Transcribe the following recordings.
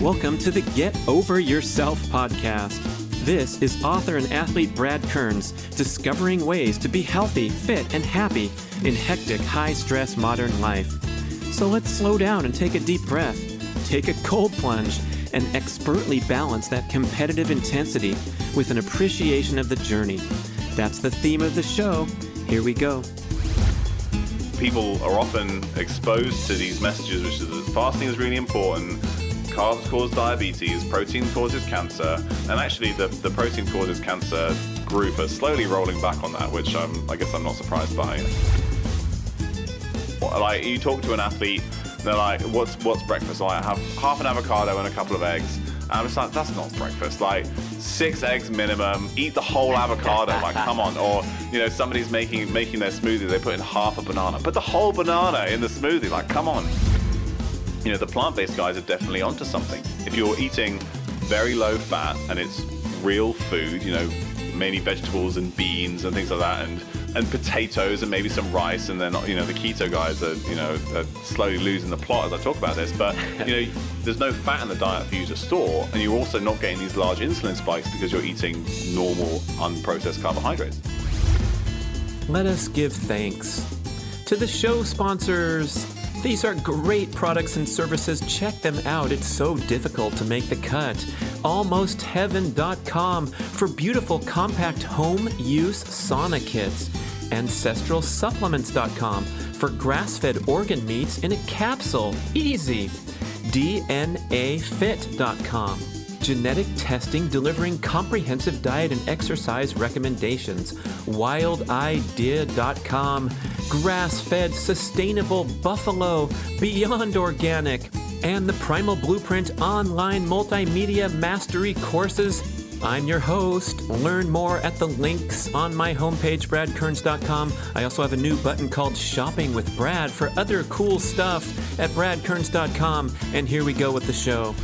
Welcome to the Get Over Yourself podcast. This is author and athlete Brad Kearns discovering ways to be healthy, fit, and happy in hectic, high stress modern life. So let's slow down and take a deep breath, take a cold plunge, and expertly balance that competitive intensity with an appreciation of the journey. That's the theme of the show. Here we go people are often exposed to these messages, which is that fasting is really important. Carbs cause diabetes, protein causes cancer, and actually the, the protein causes cancer group are slowly rolling back on that, which um, I guess I'm not surprised by. Like you talk to an athlete, they're like, "What's what's breakfast?" Like, I have half an avocado and a couple of eggs. And I'm just like, "That's not breakfast." Like six eggs minimum. Eat the whole avocado. like, come on. Or you know, somebody's making making their smoothie. They put in half a banana. Put the whole banana in the smoothie. Like, come on. You know, the plant-based guys are definitely onto something. If you're eating very low fat and it's real food, you know, mainly vegetables and beans and things like that, and and potatoes and maybe some rice, and then you know the keto guys are you know are slowly losing the plot as I talk about this. But you know, there's no fat in the diet for you to store, and you're also not getting these large insulin spikes because you're eating normal unprocessed carbohydrates. Let us give thanks to the show sponsors. These are great products and services. Check them out. It's so difficult to make the cut. AlmostHeaven.com for beautiful compact home use sauna kits. AncestralSupplements.com for grass fed organ meats in a capsule. Easy. DNAFit.com. Genetic testing delivering comprehensive diet and exercise recommendations. WildIdea.com. Grass fed, sustainable buffalo, beyond organic. And the Primal Blueprint online multimedia mastery courses I'm your host. Learn more at the links on my homepage, bradkearns.com. I also have a new button called Shopping with Brad for other cool stuff at bradkearns.com. And here we go with the show.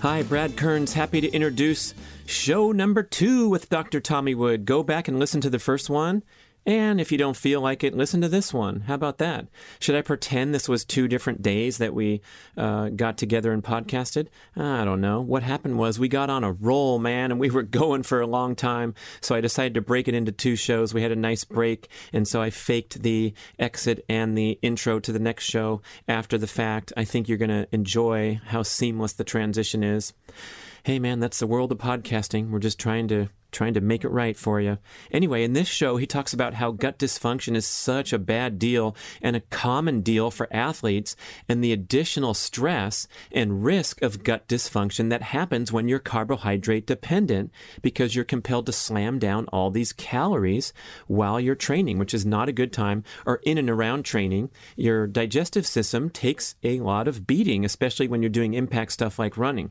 Hi, Brad Kearns. Happy to introduce show number two with Dr. Tommy Wood. Go back and listen to the first one. And if you don't feel like it, listen to this one. How about that? Should I pretend this was two different days that we uh, got together and podcasted? I don't know. What happened was we got on a roll, man, and we were going for a long time. So I decided to break it into two shows. We had a nice break. And so I faked the exit and the intro to the next show after the fact. I think you're going to enjoy how seamless the transition is. Hey, man, that's the world of podcasting. We're just trying to trying to make it right for you. Anyway, in this show, he talks about how gut dysfunction is such a bad deal and a common deal for athletes and the additional stress and risk of gut dysfunction that happens when you're carbohydrate dependent because you're compelled to slam down all these calories while you're training, which is not a good time or in and around training. Your digestive system takes a lot of beating, especially when you're doing impact stuff like running.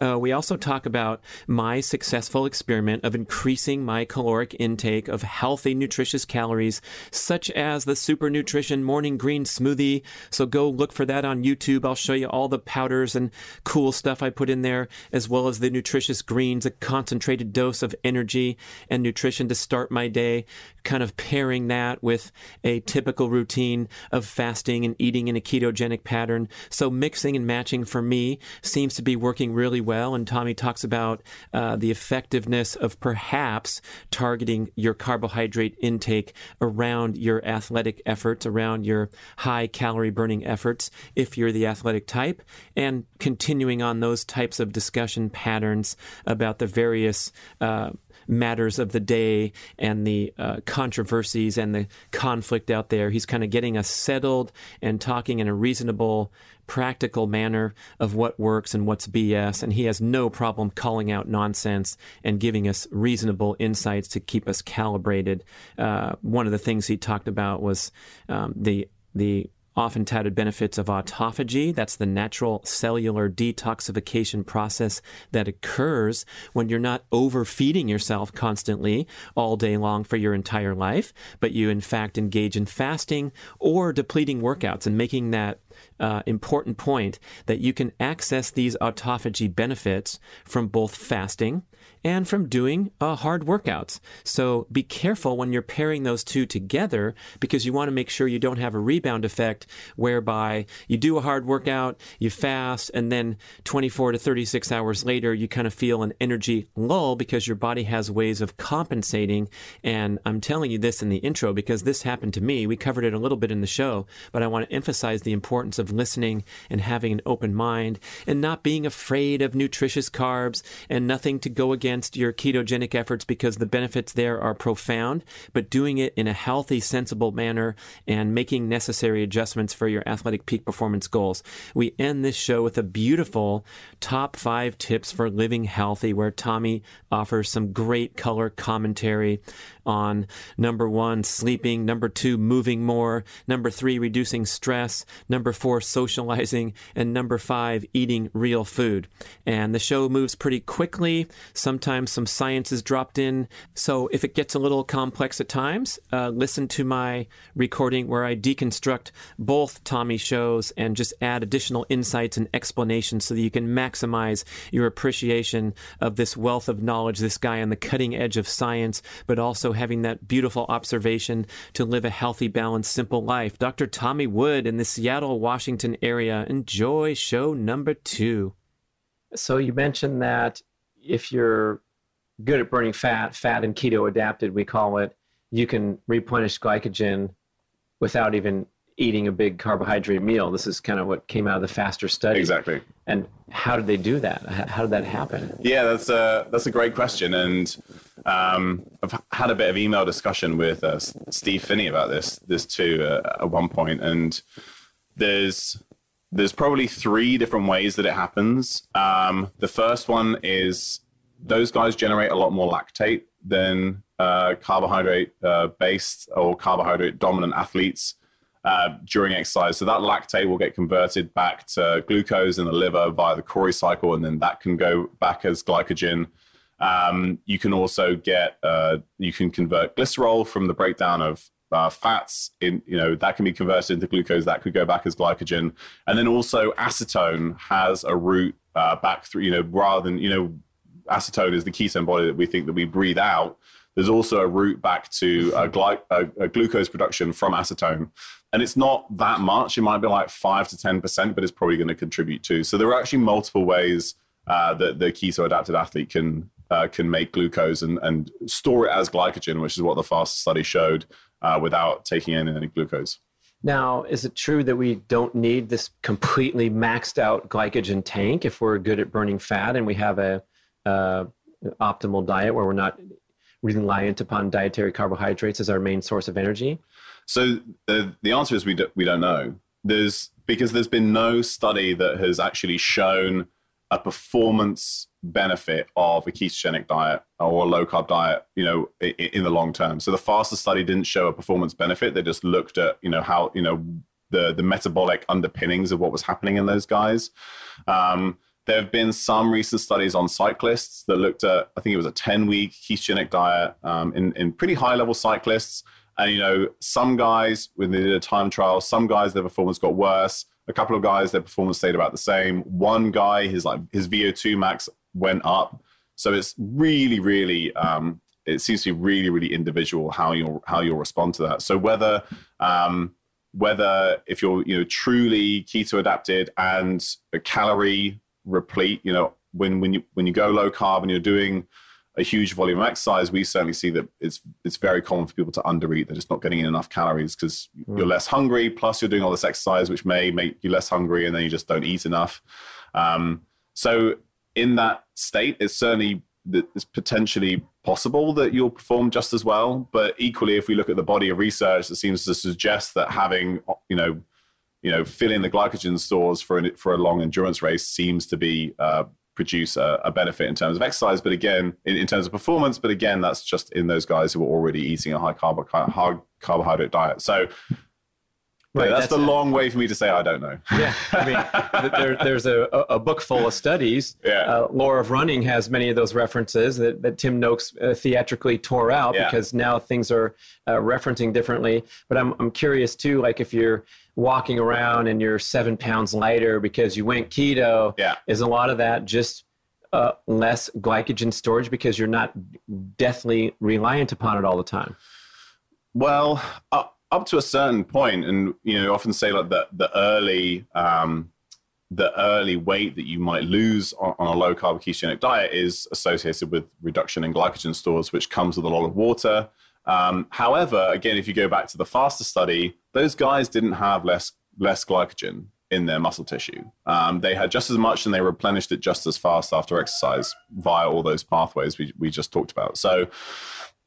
Uh, we also talk about my successful experiment of increasing my caloric intake of healthy, nutritious calories, such as the Super Nutrition Morning Green Smoothie. So go look for that on YouTube. I'll show you all the powders and cool stuff I put in there, as well as the nutritious greens, a concentrated dose of energy and nutrition to start my day, kind of pairing that with a typical routine of fasting and eating in a ketogenic pattern. So mixing and matching for me seems to be working really well. And Tommy talks about uh, the effectiveness of perhaps targeting your carbohydrate intake around your athletic efforts, around your high calorie burning efforts, if you're the athletic type, and continuing on those types of discussion patterns about the various uh, matters of the day and the uh, controversies and the conflict out there. He's kind of getting us settled and talking in a reasonable practical manner of what works and what's BS, and he has no problem calling out nonsense and giving us reasonable insights to keep us calibrated. Uh, one of the things he talked about was um, the the often touted benefits of autophagy. That's the natural cellular detoxification process that occurs when you're not overfeeding yourself constantly all day long for your entire life, but you in fact engage in fasting or depleting workouts and making that uh, important point that you can access these autophagy benefits from both fasting and from doing uh, hard workouts. So be careful when you're pairing those two together because you want to make sure you don't have a rebound effect whereby you do a hard workout, you fast, and then 24 to 36 hours later, you kind of feel an energy lull because your body has ways of compensating. And I'm telling you this in the intro because this happened to me. We covered it a little bit in the show, but I want to emphasize the importance of listening and having an open mind and not being afraid of nutritious carbs and nothing to go against your ketogenic efforts because the benefits there are profound, but doing it in a healthy, sensible manner and making necessary adjustments for your athletic peak performance goals. We end this show with a beautiful top five tips for living healthy, where Tommy offers some great color commentary on number one, sleeping, number two, moving more, number three, reducing stress, number four, socializing, and number five, eating real food. And the show moves pretty quickly. Sometimes some science is dropped in. So if it gets a little complex at times, uh, listen to my recording where I deconstruct both Tommy shows and just add additional insights and explanations so that you can maximize your appreciation of this wealth of knowledge, this guy on the cutting edge of science, but also having that beautiful observation to live a healthy, balanced, simple life. Dr. Tommy Wood in the Seattle, Washington area. Enjoy show number two. So you mentioned that if you're good at burning fat, fat and keto adapted, we call it, you can replenish glycogen without even eating a big carbohydrate meal. This is kind of what came out of the faster study. Exactly. And how did they do that? How did that happen? Yeah, that's a that's a great question, and um, I've had a bit of email discussion with uh, Steve Phinney about this this too uh, at one point, and there's there's probably three different ways that it happens. Um, the first one is those guys generate a lot more lactate than uh, carbohydrate uh, based or carbohydrate dominant athletes uh, during exercise. So that lactate will get converted back to glucose in the liver via the Cori cycle, and then that can go back as glycogen. Um, you can also get uh, you can convert glycerol from the breakdown of uh, fats in you know that can be converted into glucose that could go back as glycogen and then also acetone has a route uh, back through you know rather than you know acetone is the ketone body that we think that we breathe out there's also a route back to gly- glucose production from acetone and it's not that much it might be like 5 to 10% but it's probably going to contribute too so there are actually multiple ways uh, that the keto adapted athlete can uh, can make glucose and, and store it as glycogen which is what the fast study showed uh, without taking in any glucose. Now, is it true that we don't need this completely maxed out glycogen tank if we're good at burning fat and we have a, a optimal diet where we're not reliant upon dietary carbohydrates as our main source of energy? So the the answer is we do, we don't know. There's because there's been no study that has actually shown a performance benefit of a ketogenic diet or a low carb diet, you know, in, in, the long term. So the faster study didn't show a performance benefit. They just looked at, you know, how, you know, the, the metabolic underpinnings of what was happening in those guys. Um, there have been some recent studies on cyclists that looked at, I think it was a 10 week ketogenic diet um, in, in pretty high level cyclists. And, you know, some guys, when they did a time trial, some guys, their performance got worse. A couple of guys, their performance stayed about the same. One guy, his like his VO2 max went up. So it's really, really, um, it seems to be really, really individual how you'll how you'll respond to that. So whether um, whether if you're you know truly keto adapted and a calorie replete, you know when when you when you go low carb and you're doing a huge volume of exercise, we certainly see that it's it's very common for people to undereat. They're just not getting in enough calories because mm. you're less hungry. Plus, you're doing all this exercise, which may make you less hungry, and then you just don't eat enough. Um, so in that state, it's certainly it's potentially possible that you'll perform just as well. But equally, if we look at the body of research, that seems to suggest that having you know you know filling the glycogen stores for a, for a long endurance race seems to be uh, produce a, a, benefit in terms of exercise. But again, in, in, terms of performance. But again, that's just in those guys who are already eating a high carb high carbohydrate diet. So Right, that's, that's, the long way for me to say I don't know. Yeah, I mean, there, there's a, a book full of studies. Yeah. Uh, Lore of Running has many of those references that, that Tim Noakes uh, theatrically tore out yeah. because now things are uh, referencing differently. But I'm, I'm curious too, like if you're walking around and you're seven pounds lighter because you went keto. Yeah. Is a lot of that just uh, less glycogen storage because you're not deathly reliant upon it all the time? Well, up, up to a certain point, and you know, often say like the the early um, the early weight that you might lose on, on, a low carb ketogenic diet is associated with reduction in glycogen stores, which comes with a lot of water. Um, however, again, if you go back to the faster study, those guys didn't have less less glycogen in their muscle tissue. Um, they had just as much and they replenished it just as fast after exercise via all those pathways we, we just talked about. So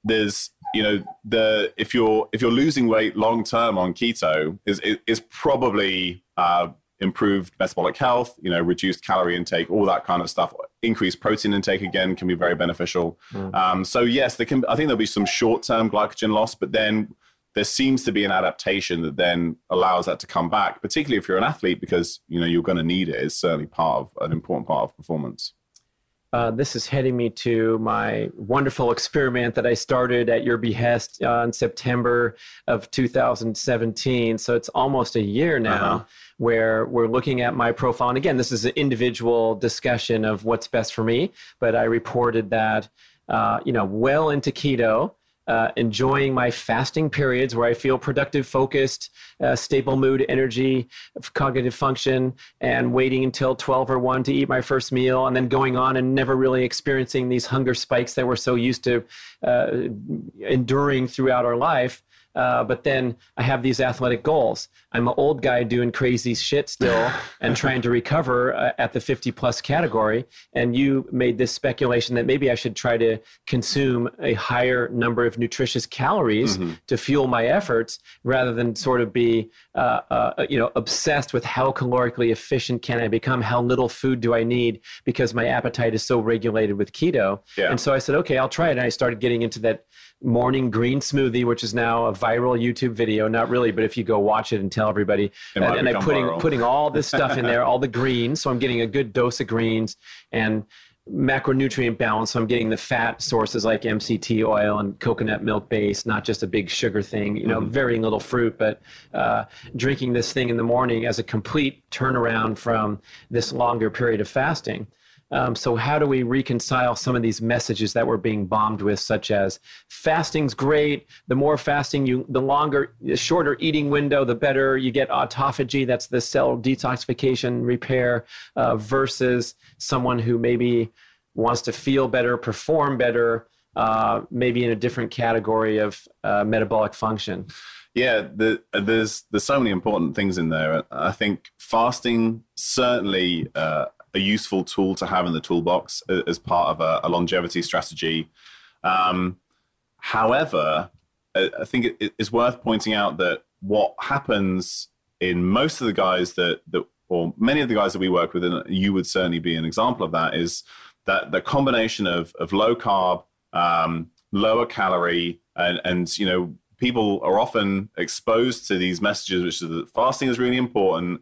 there's you know the if you're if you're losing weight long term on keto is is probably uh, improved metabolic health, you know, reduced calorie intake, all that kind of stuff. Increased protein intake again can be very beneficial. Mm. Um, so yes, there can. I think there'll be some short-term glycogen loss, but then there seems to be an adaptation that then allows that to come back, particularly if you're an athlete, because you know you're going to need it. It's certainly part of an important part of performance. Uh, this is heading me to my wonderful experiment that I started at your behest uh, in September of 2017. So it's almost a year now. Uh-huh where we're looking at my profile. And again, this is an individual discussion of what's best for me, but I reported that, uh, you know, well into keto, uh, enjoying my fasting periods where I feel productive, focused, uh, stable mood, energy, cognitive function, and waiting until 12 or 1 to eat my first meal, and then going on and never really experiencing these hunger spikes that we're so used to uh, enduring throughout our life. Uh, but then I have these athletic goals. I'm an old guy doing crazy shit still and trying to recover uh, at the 50 plus category. And you made this speculation that maybe I should try to consume a higher number of nutritious calories mm-hmm. to fuel my efforts rather than sort of be, uh, uh, you know, obsessed with how calorically efficient can I become? How little food do I need? Because my appetite is so regulated with keto. Yeah. And so I said, okay, I'll try it. And I started getting into that morning green smoothie, which is now a viral YouTube video. Not really, but if you go watch it and tell everybody, and, and I'm putting viral. putting all this stuff in there, all the greens, so I'm getting a good dose of greens and macronutrient balance. So I'm getting the fat sources like MCT oil and coconut milk base, not just a big sugar thing. You know, mm-hmm. very little fruit, but uh, drinking this thing in the morning as a complete turnaround from this longer period of fasting. Um, so, how do we reconcile some of these messages that we're being bombed with, such as fasting's great. The more fasting you, the longer, the shorter eating window, the better you get autophagy. That's the cell detoxification repair, uh, versus someone who maybe wants to feel better, perform better, uh, maybe in a different category of uh, metabolic function. Yeah, the, there's there's so many important things in there. I think fasting certainly uh, a useful tool to have in the toolbox as part of a, a longevity strategy. Um, however, I think it, it's worth pointing out that what happens in most of the guys that, that or many of the guys that we work with, and you would certainly be an example of that, is that the combination of, of low carb, um, lower calorie, and, and you know people are often exposed to these messages, which is that fasting is really important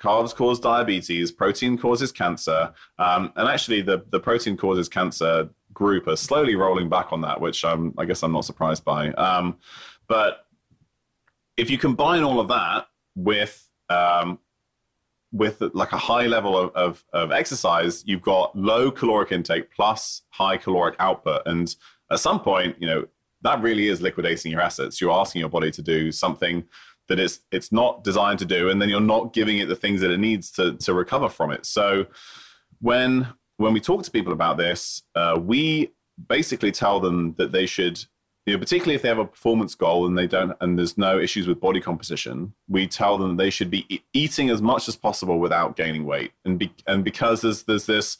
carbs cause diabetes, protein causes cancer, um, and actually the the protein causes cancer group are slowly rolling back on that, which I'm, I guess I'm not surprised by. Um, but if you combine all of that with um, with like a high level of, of, of, exercise, you've got low caloric intake plus high caloric output. And at some point, you know, that really is liquidating your assets. You're asking your body to do something that it's it's not designed to do, and then you're not giving it the things that it needs to to recover from it. So when when we talk to people about this, uh, we basically tell them that they should, you know, particularly if they have a performance goal and they don't, and there's no issues with body composition, we tell them they should be eating as much as possible without gaining weight, and be, and because there's there's this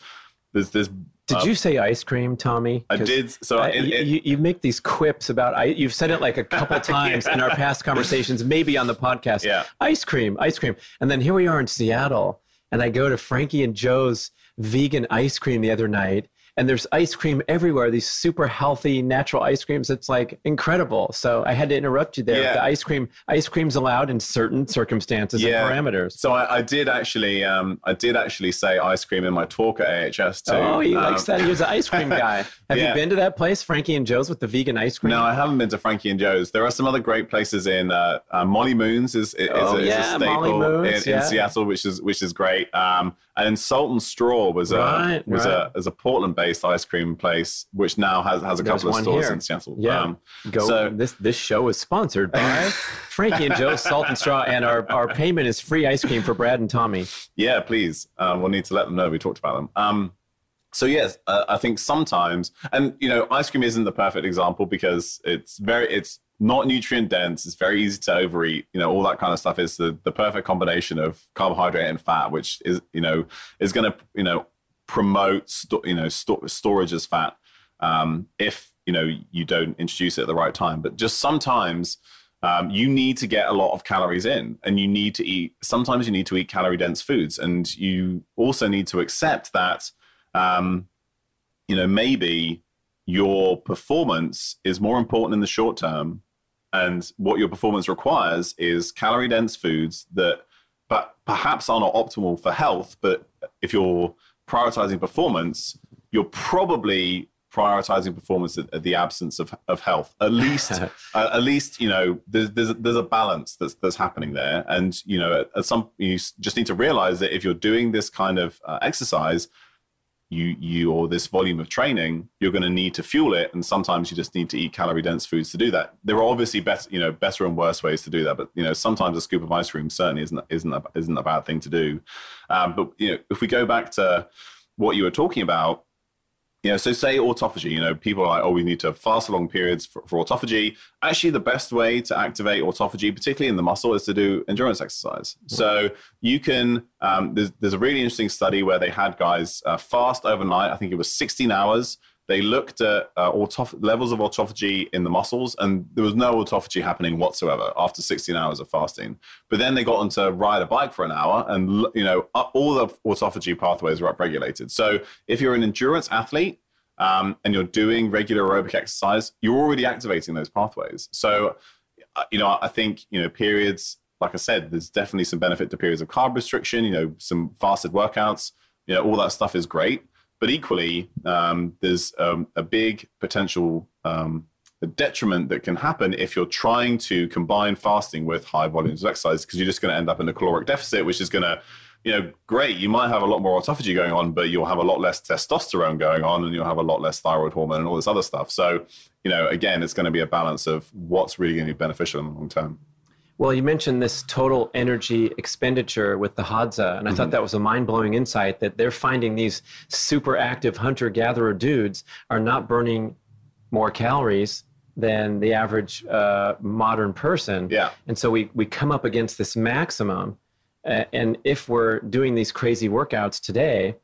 there's this did you say ice cream, Tommy? I did. So I, you, you, make these quips about. I, you've said it like a couple times yeah. in our past conversations, maybe on the podcast. Yeah. Ice cream, ice cream, and then here we are in Seattle, and I go to Frankie and Jo's vegan ice cream the other night, and there's ice cream everywhere. These super healthy natural ice creams. It's like incredible. So I had to interrupt you there. Yeah. The ice cream, ice cream's allowed in certain circumstances Yeah. and parameters. So I, I did actually, um, I did actually say ice cream in my talk at AHS too. Oh, he Um, likes that. He was an ice cream guy. Have Yeah. you been to that place, Frankie and Jo's, with the vegan ice cream? No, I haven't been to Frankie and Jo's. There are some other great places in uh, uh, Molly Moon's is, is, Oh, is a Molly staple Moon's, in, in. Seattle, which is which is great. Um, and Salt and Straw was a Right, was right. a is a Portland-based ice cream place, which now has has a There's couple of stores here. in Seattle. Yeah. Um, Go. So- this this show is sponsored by Frankie and Jo Salt and Straw, and our, our payment is free ice cream for Brad and Tommy. Yeah, please. Um, we'll need to let them know we talked about them. Um, so yes, uh, I think sometimes, and you know, ice cream isn't the perfect example because it's very, it's not nutrient dense. It's very easy to overeat. You know, all that kind of stuff is the the perfect combination of carbohydrate and fat, which is you know is going to you know promote sto- you know sto- storage as fat um, if you know you don't introduce it at the right time. But just sometimes um, you need to get a lot of calories in, and you need to eat. Sometimes you need to eat calorie dense foods, and you also need to accept that um, you know maybe your performance is more important in the short term, and what your performance requires is calorie dense foods that. But perhaps are not optimal for health. But if you're prioritizing performance, you're probably prioritizing performance at, at the absence of, of health. At least, uh, at least you know there's there's a, there's a balance that's that's happening there, and you know at, at some you just need to realize that if you're doing this kind of uh, exercise, you you or this volume of training, you're going to need to fuel it, and sometimes you just need to eat calorie dense foods to do that. There are obviously better you know better and worse ways to do that, but you know sometimes a scoop of ice cream certainly isn't isn't a, isn't a bad thing to do. Um, but you know if we go back to what you were talking about know, so say autophagy, you know, people are like, oh, we need to fast long periods for, for autophagy. Actually, the best way to activate autophagy, particularly in the muscle, is to do endurance exercise. So you can, um, there's, there's a really interesting study where they had guys uh, fast overnight. I think it was 16 hours. They looked at uh, autoph- levels of autophagy in the muscles, and there was no autophagy happening whatsoever after 16 hours of fasting. But then they got on to ride a bike for an hour, and you know uh, all the autophagy pathways were upregulated. So if you're an endurance athlete um, and you're doing regular aerobic exercise, you're already activating those pathways. So uh, you know I think you know periods, like I said, there's definitely some benefit to periods of carb restriction. You know, some fasted workouts. You know, all that stuff is great. But equally, um, there's um, a big potential um, detriment that can happen if you're trying to combine fasting with high volumes of exercise because you're just going to end up in a caloric deficit, which is going to, you know, great. You might have a lot more autophagy going on, but you'll have a lot less testosterone going on, and you'll have a lot less thyroid hormone and all this other stuff. So, you know, again, it's going to be a balance of what's really going to be beneficial in the long term. Well, you mentioned this total energy expenditure with the Hadza, and I thought that was a mind blowing insight that they're finding these super active hunter gatherer dudes are not burning more calories than the average uh, modern person. Yeah. And so we, we come up against this maximum. Uh, and if we're doing these crazy workouts today,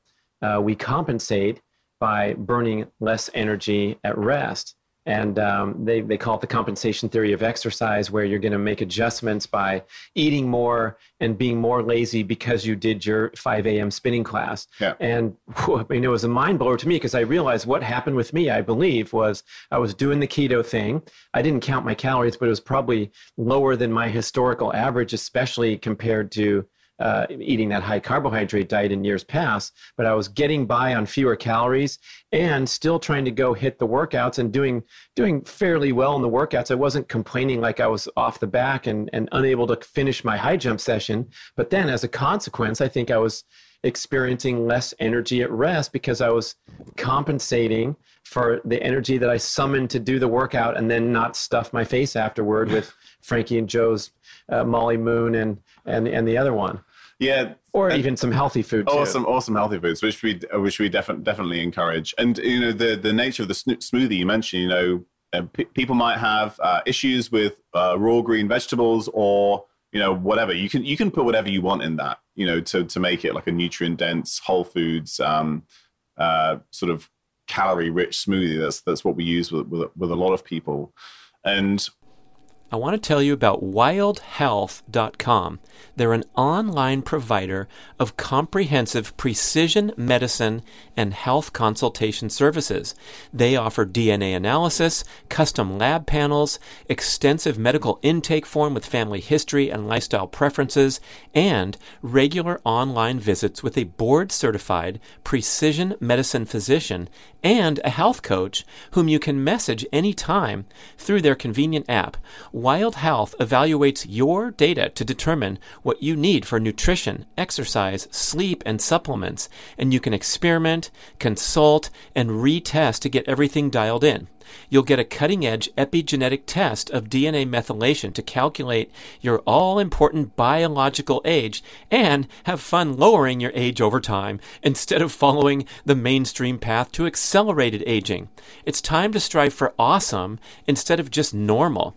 uh, we compensate by burning less energy at rest. And um, they, they call it the compensation theory of exercise, where you're going to make adjustments by eating more and being more lazy because you did your 5 a.m. spinning class. Yeah. And whew, I mean, it was a mind blower to me because I realized what happened with me, I believe, was I was doing the keto thing. I didn't count my calories, but it was probably lower than my historical average, especially compared to uh, eating that high carbohydrate diet in years past, but I was getting by on fewer calories and still trying to go hit the workouts and doing doing fairly well in the workouts. I wasn't complaining like I was off the back and, and unable to finish my high jump session. But then as a consequence, I think I was experiencing less energy at rest because I was compensating for the energy that I summoned to do the workout and then not stuff my face afterward with Frankie and Jo's uh, Molly Moon and, and, and the other one Yeah. or even some healthy food too. Awesome, awesome healthy foods, which we which we definitely definitely encourage. And you know the the nature of the smoothie you mentioned, you know, uh, p- people might have uh, issues with uh, raw green vegetables or you know whatever. You can you can put whatever you want in that, you know, to to make it like a nutrient dense whole foods um, uh, sort of calorie rich smoothie. That's that's what we use with, with with a lot of people. And I want to tell you about wildhealth.com. They're an online provider of comprehensive precision medicine and health consultation services. They offer DNA analysis, custom lab panels, extensive medical intake form with family history and lifestyle preferences, and regular online visits with a board certified precision medicine physician and a health coach whom you can message anytime through their convenient app. Wild Health evaluates your data to determine what you need for nutrition, exercise, sleep, and supplements, and you can experiment, consult, and retest to get everything dialed in. You'll get a cutting edge epigenetic test of DNA methylation to calculate your all important biological age and have fun lowering your age over time instead of following the mainstream path to accelerated aging. It's time to strive for awesome instead of just normal.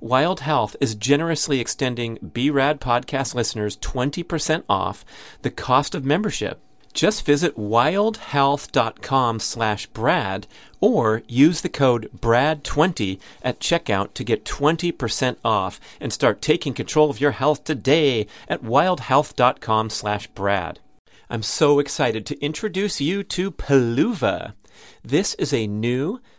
Wild Health is generously extending BRAD podcast listeners 20% off the cost of membership. Just visit wildhealth.com slash Brad or use the code BRAD20 at checkout to get 20% off and start taking control of your health today at wildhealth.com slash Brad. I'm so excited to introduce you to Peluva. This is a new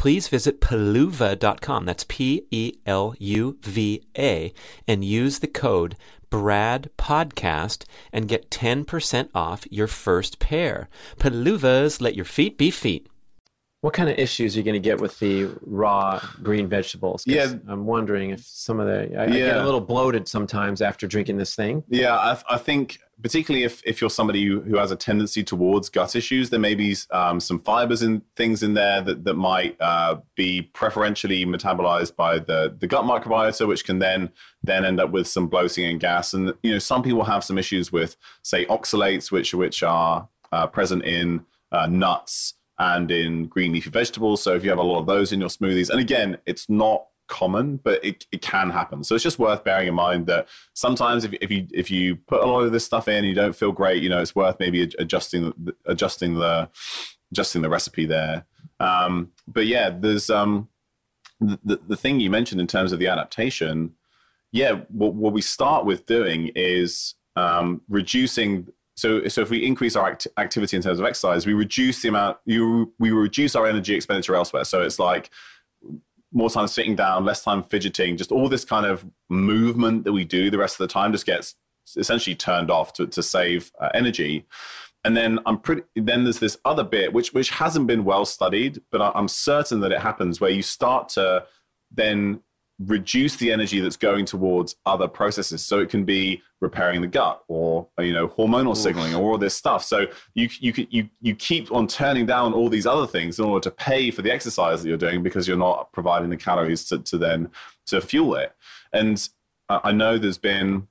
please visit peluva.com. That's P E L U V A and use the code Brad Podcast and get 10% off your first pair. Peluvas, let your feet be feet. What kind of issues are you going to get with the raw green vegetables? Yeah. I'm wondering if some of the, I, I get a little bloated sometimes after drinking this thing. Yeah, I, I think particularly if, if you're somebody who, who has a tendency towards gut issues, there may be um, some fibers and things in there that, that might uh, be preferentially metabolized by the, the gut microbiota, which can then then end up with some bloating and gas. And you know, some people have some issues with, say, oxalates, which which are uh, present in uh, nuts and in green leafy vegetables. So if you have a lot of those in your smoothies, and again, it's not common, but it, it can happen. So it's just worth bearing in mind that sometimes if, if you if you put a lot of this stuff in, and you don't feel great, you know, it's worth maybe adjusting adjusting the adjusting the recipe there. Um, but yeah, there's um, the the thing you mentioned in terms of the adaptation. Yeah, what, what we start with doing is um, reducing so so if we increase our act- activity in terms of exercise, we reduce the amount you we reduce our energy expenditure elsewhere. So it's like more time sitting down, less time fidgeting, just all this kind of movement that we do the rest of the time just gets essentially turned off to, to save uh, energy. And then I'm pretty. Then there's this other bit which which hasn't been well studied, but I, I'm certain that it happens where you start to then reduce the energy that's going towards other processes. So it can be repairing the gut or you know hormonal signaling or all this stuff. So you you you you keep on turning down all these other things in order to pay for the exercise that you're doing because you're not providing the calories to, to then to fuel it. And I know there's been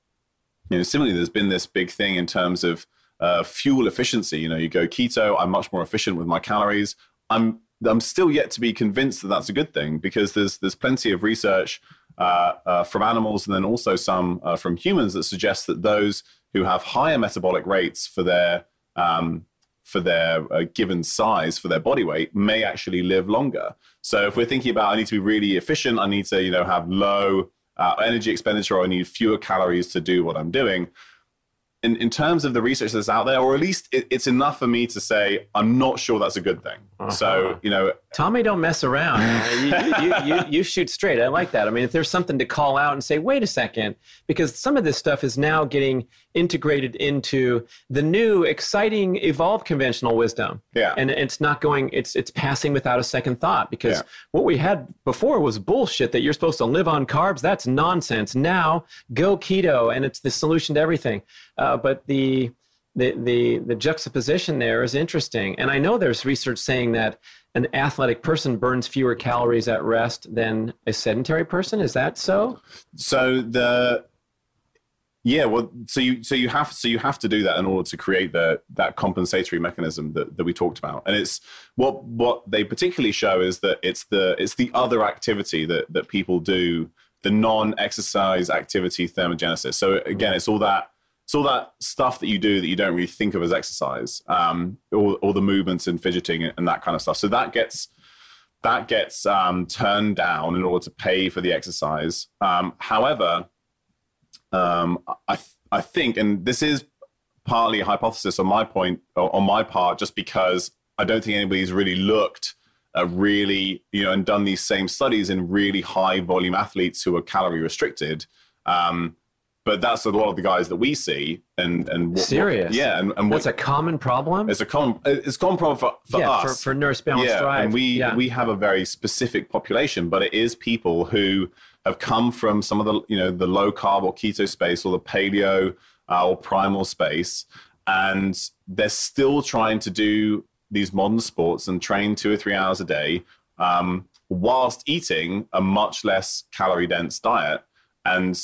you know similarly there's been this big thing in terms of uh, fuel efficiency. You know, you go keto, I'm much more efficient with my calories. I'm I'm still yet to be convinced that that's a good thing because there's there's plenty of research uh, uh, from animals and then also some uh, from humans that suggests that those who have higher metabolic rates for their um, for their uh, given size for their body weight may actually live longer. So if we're thinking about I need to be really efficient, I need to you know have low uh, energy expenditure, or I need fewer calories to do what I'm doing in, in terms of the research that's out there, or at least it, it's enough for me to say I'm not sure that's a good thing. Uh-huh. So you know, Tommy, don't mess around. you, you, you, you, shoot straight. I like that. I mean, if there's something to call out and say, wait a second, because some of this stuff is now getting integrated into the new, exciting, evolved conventional wisdom. Yeah. And it's not going. It's it's passing without a second thought because yeah. what we had before was bullshit that you're supposed to live on carbs. That's nonsense. Now go keto, and it's the solution to everything. Uh, but the, the, the, the juxtaposition there is interesting. And I know there's research saying that an athletic person burns fewer calories at rest than a sedentary person. Is that so? So the yeah, well, so you so you have so you have to do that in order to create the that compensatory mechanism that, that we talked about. And it's what what they particularly show is that it's the it's the other activity that that people do, the non-exercise activity thermogenesis. So again, it's all that it's all that stuff that you do that you don't really think of as exercise, um, all, all the movements and fidgeting and that kind of stuff. So that gets that gets um, turned down in order to pay for the exercise. Um, however, um, I th- I think, and this is partly a hypothesis on my point on my part, just because I don't think anybody's really looked at really you know and done these same studies in really high volume athletes who are calorie restricted. Um, but that's a lot of the guys that we see and and what, serious what, yeah and, and what's a common problem it's a common it's a common problem for, for yeah, us for, for Nourish Balance yeah thrive. and we yeah. we have a very specific population but it is people who have come from some of the you know the low carb or keto space or the paleo uh, or primal space and they're still trying to do these modern sports and train two or three hours a day um, whilst eating a much less calorie dense diet. And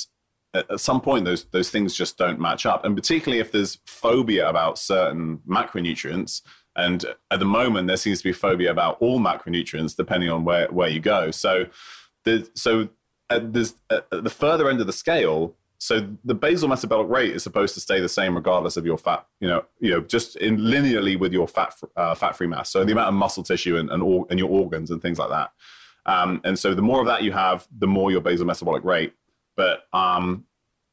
at some point those those things just don't match up. And particularly if there's phobia about certain macronutrients and at the moment there seems to be phobia about all macronutrients depending on where where you go. So the so at, this, at the further end of the scale so the basal metabolic rate is supposed to stay the same regardless of your fat you know you know just in linearly with your fat uh, fat free mass so the amount of muscle tissue and and, or, and your organs and things like that um, and so the more of that you have the more your basal metabolic rate but um,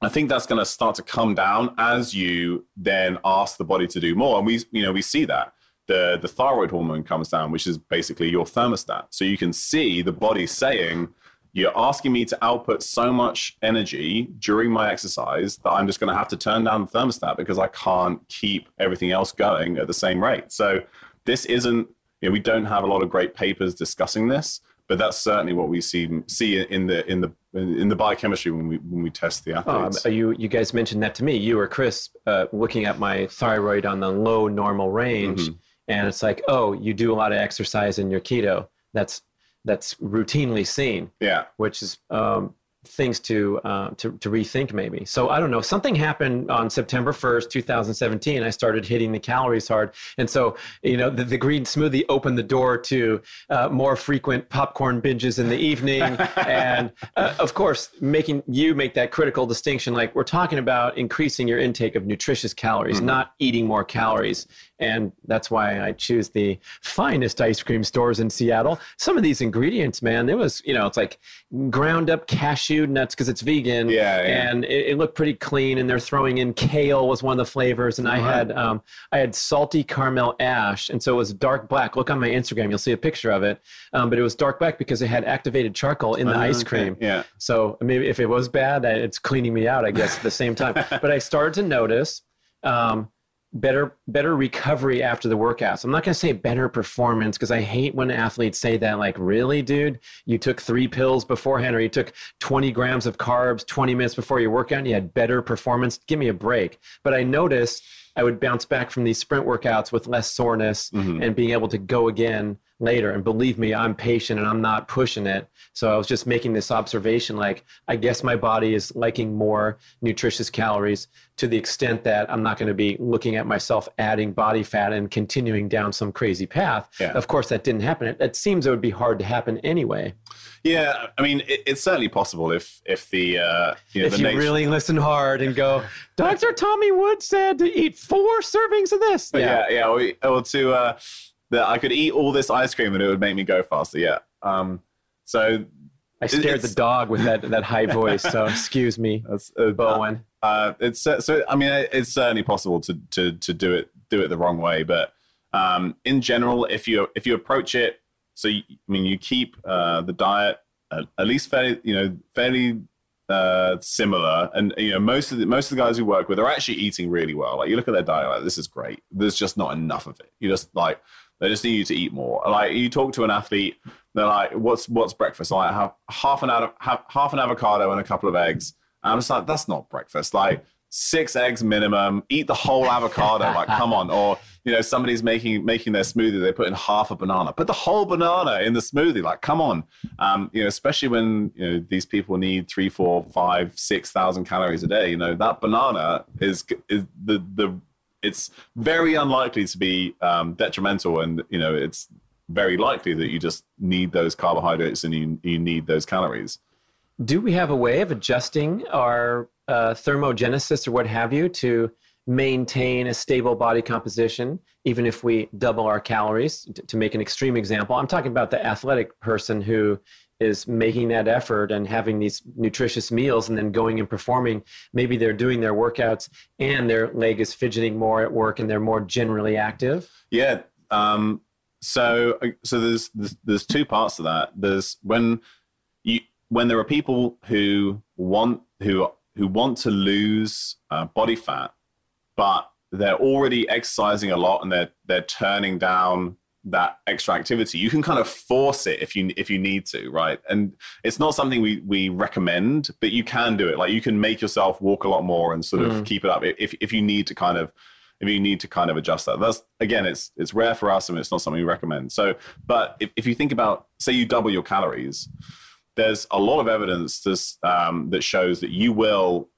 I think that's going to start to come down as you then ask the body to do more. And we, you know, we see that the the thyroid hormone comes down, which is basically your thermostat. So you can see the body saying, "You're asking me to output so much energy during my exercise that I'm just going to have to turn down the thermostat because I can't keep everything else going at the same rate." So this isn't, you know, we don't have a lot of great papers discussing this but that's certainly what we see see in the in the in the biochemistry when we when we test the um, athletes. Um, you you guys mentioned that to me. You or Chris uh, looking at my thyroid on the low normal range, mm-hmm. and it's like, oh, you do a lot of exercise in your keto. That's that's routinely seen. Yeah, which is um, things to, uh, to to rethink maybe. So I don't know. Something happened on September first, two thousand seventeen. I started hitting the calories hard, and so you know the, the green smoothie opened the door to uh, more frequent popcorn binges in the evening, and uh, of course making you make that critical distinction. Like we're talking about increasing your intake of nutritious calories, mm-hmm. not eating more calories. And that's why I choose the finest ice cream stores in Seattle. Some of these ingredients, man, it was, you know, it's like ground up cashew nuts because it's vegan. Yeah, yeah. And it, it, looked pretty clean. And they're throwing in kale was one of the flavors. And I had um, I had salty caramel ash. And so it was dark black. Look on my Instagram, you'll see a picture of it. Um, but it was dark black because it had activated charcoal in the Oh, ice okay. cream. Yeah. So maybe if it was bad, it's cleaning me out, I guess, at the same time. but I started to notice um, better better recovery after the workouts. I'm not going to say better performance because I hate when athletes say that. Like, really, dude? You took three pills beforehand, or you took 20 grams of carbs 20 minutes before your workout, and you had better performance. Give me a break. But I noticed I would bounce back from these sprint workouts with less soreness mm-hmm. and being able to go again later. And believe me, I'm patient and I'm not pushing it. So I was just making this observation like, I guess my body is liking more nutritious calories to the extent that I'm not going to be looking at myself adding body fat and continuing down some crazy path. Yeah. Of course, that didn't happen. It, it seems it would be hard to happen anyway. Yeah, I mean, it, it's certainly possible if if the uh, you know, if the you really listen hard and go, Dr. Tommy Wood said to eat four servings of this. yeah, yeah, or, or to uh, that I could eat all this ice cream and it would make me go faster. Yeah. Um. So I scared the dog with that, that high voice. So excuse me, that's uh, Bowen. Uh, it's so- so. I mean, it's certainly possible to to to do it do it the wrong way, but um, in general, if you if you approach it, so you, I mean, you keep uh, the diet at, at least fairly, you know, fairly uh, similar, and you know, most of the most of the guys we work with are actually eating really well. Like you look at their diet, like this is great. There's just not enough of it. You just like they just need you to eat more. Like you talk to an athlete, they're like, "What's what's breakfast?" Like have half an av- half an avocado and a couple of eggs. And I'm just like, that's not breakfast. Like six eggs minimum. Eat the whole avocado. like, come on. Or you know, somebody's making making their smoothie. They put in half a banana. Put the whole banana in the smoothie. Like, come on. Um, you know, especially when you know these people need three, four, five, six thousand calories a day. You know, that banana is is the the it's very unlikely to be um, detrimental, and you know, it's very likely that you just need those carbohydrates and you, you need those calories. Do we have a way of adjusting our uh, thermogenesis or what have you to maintain a stable body composition, even if we double our calories? T- to make an extreme example, I'm talking about the athletic person who is making that effort and having these nutritious meals and then going and performing. Maybe they're doing their workouts and their leg is fidgeting more at work and they're more generally active. Yeah. Um, so so there's, there's there's two parts to that. There's when you when there are people who want who who want to lose uh, body fat, but they're already exercising a lot and they're they're turning down that extra activity. You can kind of force it if you if you need to, right? And it's not something we we recommend, but you can do it. Like you can make yourself walk a lot more and sort of keep it up if if you need to kind of if you need to kind of adjust that. That's again, it's it's rare for us and it's not something we recommend. So, but if, if you think about, say, you double your calories, there's a lot of evidence this, um, that shows that you will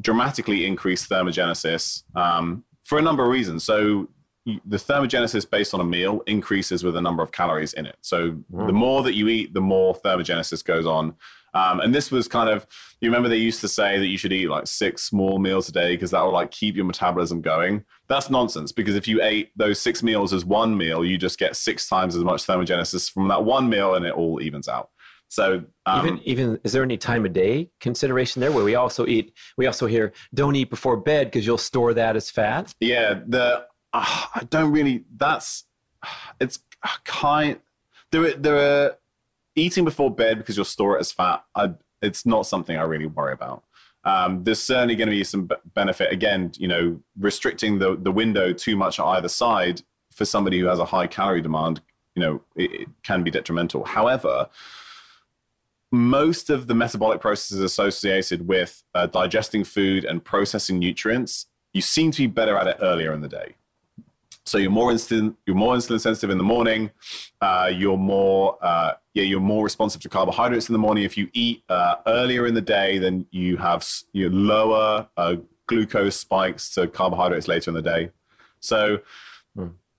dramatically increase thermogenesis um, for a number of reasons. So, the thermogenesis based on a meal increases with the number of calories in it. So, the more that you eat, the more thermogenesis goes on. Um, and this was kind of, you remember they used to say that you should eat like six small meals a day because that will like keep your metabolism going. That's nonsense because if you ate those six meals as one meal, you just get six times as much thermogenesis from that one meal and it all evens out. So, um, even even is there any time of day consideration there where we also eat we also hear don't eat before bed because you'll store that as fat yeah, the, uh, I don't really, that's, it's kind, there there are eating before bed because you'll store it as fat. I, it's not something I really worry about. Um, there's certainly going to be some benefit again, you know, restricting the, the window too much on either side for somebody who has a high calorie demand, you know, it, it can be detrimental. However, most of the metabolic processes associated with uh, digesting food and processing nutrients, you seem to be better at it earlier in the day. So you're more insulin, you're more insulin sensitive in the morning. Uh, you're more, uh, yeah, you're more responsive to carbohydrates in the morning. If you eat uh, earlier in the day, then you have you lower uh, glucose spikes to carbohydrates later in the day. So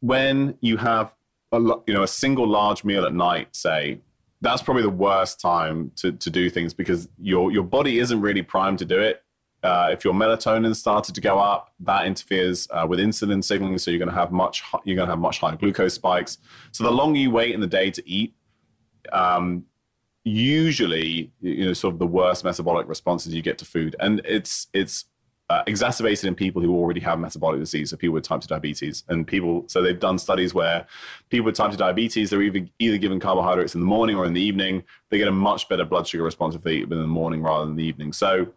when you have a you know a single large meal at night, say that's probably the worst time to, to do things because your your body isn't really primed to do it uh, if your melatonin started to go up, that interferes uh, with insulin signaling, so you're going to have much you're going to have much higher glucose spikes. So the longer you wait in the day to eat, um, usually you know sort of the worst metabolic responses you get to food, and it's it's uh, exacerbated in people who already have metabolic disease, so people with type 2 diabetes. And people, so they've done studies where people with type 2 diabetes, they're either, either given carbohydrates in the morning or in the evening. They get a much better blood sugar response if they eat in the morning rather than the evening. So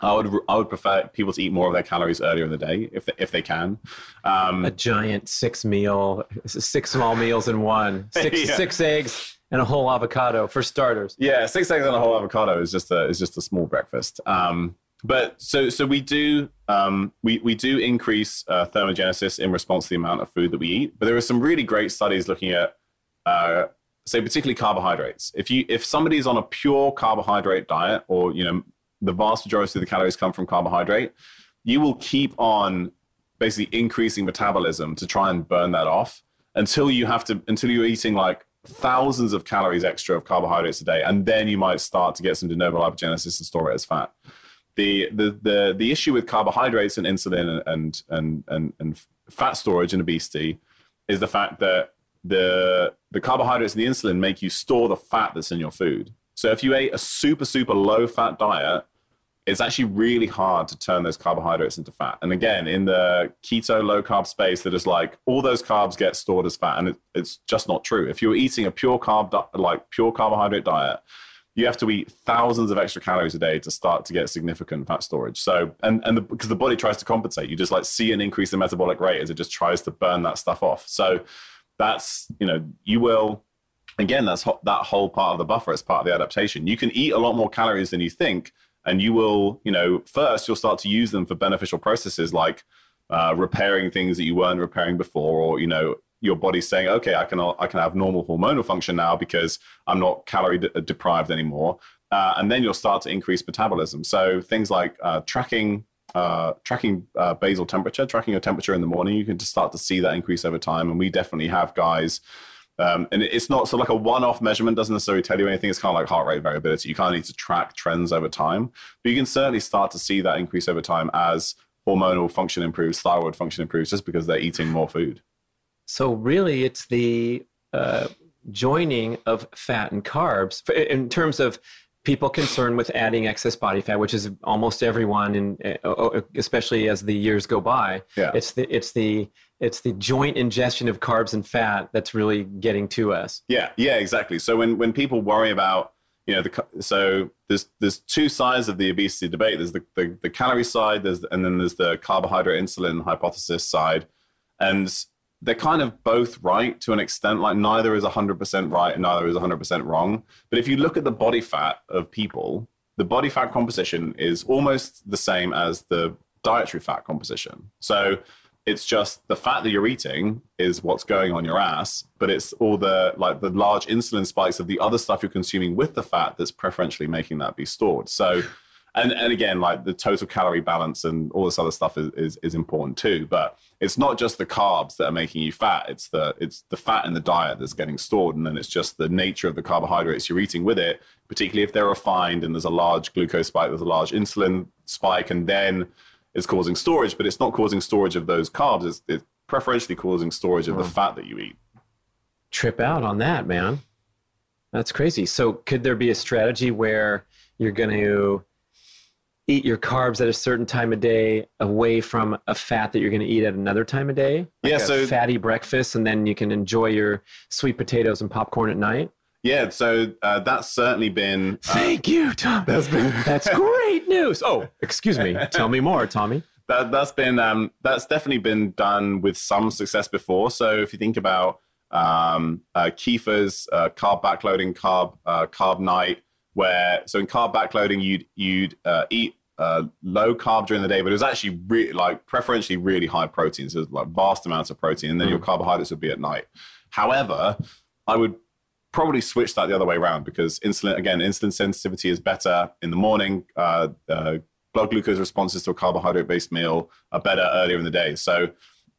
I would I would prefer people to eat more of their calories earlier in the day if they, if they can. Um, a giant six meal, six small meals in one, six Yeah. six eggs and a whole avocado for starters. yeah, six eggs and a whole avocado is just a is just a small breakfast. Um, but so so we do um, we we do increase uh, thermogenesis in response to the amount of food that we eat. But there are some really great studies looking at uh, say particularly carbohydrates. If you if somebody's on a pure carbohydrate diet, or you know the vast majority of the calories come from carbohydrate, you will keep on basically increasing metabolism to try and burn that off until you have to until you're eating like thousands of calories extra of carbohydrates a day, and then you might start to get some de novo lipogenesis and store it as fat. The the the the issue with carbohydrates and insulin and and and and fat storage in obesity is the fact that the the carbohydrates and the insulin make you store the fat that's in your food. So if you ate a super super low fat diet, it's actually really hard to turn those carbohydrates into fat. And again, in the keto low carb space, that is like all those carbs get stored as fat, and it, it's just not true. If you're eating a pure carb like pure carbohydrate diet, you have to eat thousands of extra calories a day to start to get significant fat storage. So, and and the, because the body tries to compensate, you just like see an increase in metabolic rate as it just tries to burn that stuff off. So, that's you know you will again that's ho- that whole part of the buffer it's part of the adaptation you can eat a lot more calories than you think and you will you know first you'll start to use them for beneficial processes like uh, repairing things that you weren't repairing before or you know your body's saying okay i can i can have normal hormonal function now because i'm not calorie de- deprived anymore uh, and then you'll start to increase metabolism so things like uh, tracking uh, tracking uh, basal temperature, tracking your temperature in the morning, you can just start to see that increase over time. And we definitely have guys. Um, and it's not so like a one-off measurement doesn't necessarily tell you anything. It's kind of like heart rate variability. You kind of need to track trends over time, but you can certainly start to see that increase over time as hormonal function improves, thyroid function improves, just because they're eating more food. So really, it's the uh, joining of fat and carbs in terms of people concerned with adding excess body fat, which is almost everyone, and uh, especially as the years go by. Yeah. It's the it's the it's the joint ingestion of carbs and fat that's really getting to us. Yeah, yeah, exactly. So when when people worry about you know the so there's there's two sides of the obesity debate. There's the the, the calorie side, there's and then there's the carbohydrate insulin hypothesis side, and they're kind of both right to an extent. Like neither is 100% right and neither is 100% wrong. But if you look at the body fat of people, the body fat composition is almost the same as the dietary fat composition. So it's just the fat that you're eating is what's going on your ass, but it's all the like the large insulin spikes of the other stuff you're consuming with the fat that's preferentially making that be stored. So and and again, like the total calorie balance and all this other stuff is, is is important too. But it's not just the carbs that are making you fat; it's the it's the fat in the diet that's getting stored, and then it's just the nature of the carbohydrates you're eating with it. Particularly if they're refined and there's a large glucose spike, there's a large insulin spike, and then it's causing storage. But it's not causing storage of those carbs; it's, it's preferentially causing storage of the hmm. fat that you eat. Trip out on that, man. That's crazy. So could there be a strategy where you're going to eat your carbs at a certain time of day away from a fat that you're going to eat at another time of day? Like Yeah, a so- fatty breakfast, and then you can enjoy your sweet potatoes and popcorn at night. Yeah, so uh, that's certainly been. uh, Thank you, Tom. that's been That's great news. Oh, excuse me. Tell me more, Tommy. that that's been um, that's definitely been done with some success before. So if you think about um, uh, Kiefer's uh, carb backloading, carb uh, carb night, where so in carb backloading you'd you'd uh, eat uh, low carb during the day, but it was actually re- like preferentially really high protein, so like vast amounts of protein, and then your carbohydrates would be at night. However, I would probably switch that the other way around because insulin again insulin sensitivity is better in the morning uh, uh, blood glucose responses to a carbohydrate based meal are better earlier in the day so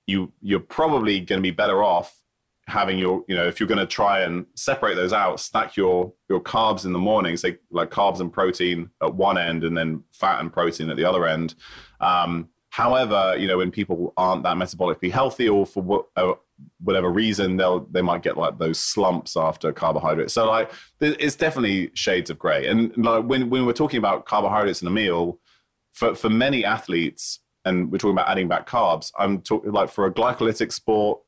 you you're probably going to be better off having your, you know, if you're going to try and separate those out, stack your your carbs in the morning, say like carbs and protein at one end, and then fat and protein at the other end. Um, however, you know, when people aren't that metabolically healthy, or for what, whatever reason, they'll they might get like those slumps after carbohydrates. So like, it's definitely shades of gray. And like when when we're talking about carbohydrates in a meal, for for many athletes, and we're talking about adding back carbs, I'm talking like for a glycolytic sport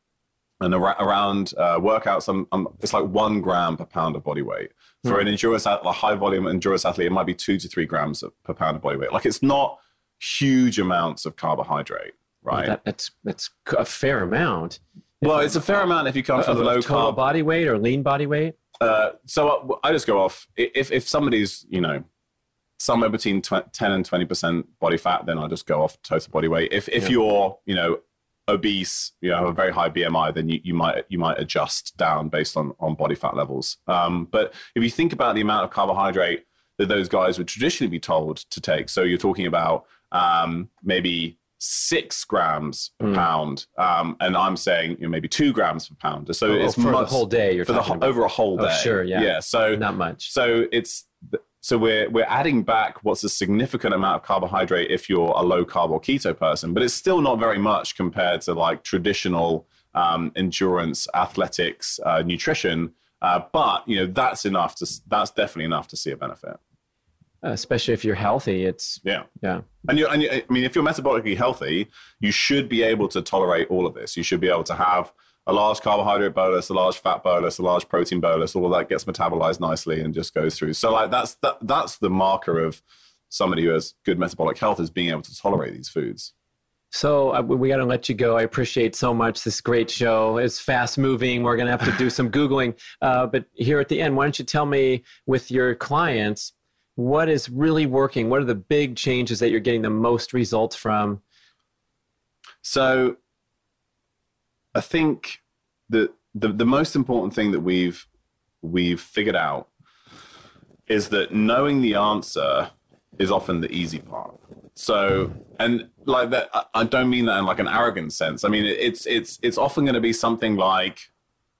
and around uh, workouts, I'm, I'm, it's like one gram per pound of body weight. For mm. an endurance, a high volume endurance athlete, it might be two to three grams per pound of body weight. Like it's not huge amounts of carbohydrate, right? Well, that, that's that's a fair amount. Well, it's a fair amount if you come from the low carb body weight or lean body weight. Uh, so I, I just go off if if somebody's you know somewhere between 10 and 20% body fat, then I'll just go off total body weight. If, if yeah. you're, you know, obese, you know, have a very high BMI, then you, you might you might adjust down based on on body fat levels. Um, but if you think about the amount of carbohydrate that those guys would traditionally be told to take, so you're talking about um, maybe six grams per mm. pound, um, and I'm saying you know, maybe two grams per pound. So oh, it's for much, the whole day. You're for the about. over a whole oh, day. Oh, sure, yeah, yeah. So not much. So it's so we're we're adding back what's a significant amount of carbohydrate if you're a low carb or keto person, but it's still not very much compared to like traditional um, endurance, athletics, uh, nutrition. Uh, but you know that's enough to that's definitely enough to see a benefit. Especially if you're healthy, it's yeah, yeah. And you, and you, I mean, if you're metabolically healthy, you should be able to tolerate all of this. You should be able to have a large carbohydrate bolus, a large fat bolus, a large protein bolus, all of that gets metabolized nicely and just goes through. So like that's that, that's the marker of somebody who has good metabolic health is being able to tolerate these foods. So uh, we got to let you go. I appreciate so much this great show. It's fast moving. We're going to have to do some googling. Uh, but here at the end, why don't you tell me with your clients what is really working? What are the big changes that you're getting the most results from? So I think that the, the most important thing that we've we've figured out is that knowing the answer is often the easy part. So, and like that, I don't mean that in like an arrogant sense. I mean, it's it's it's often going to be something like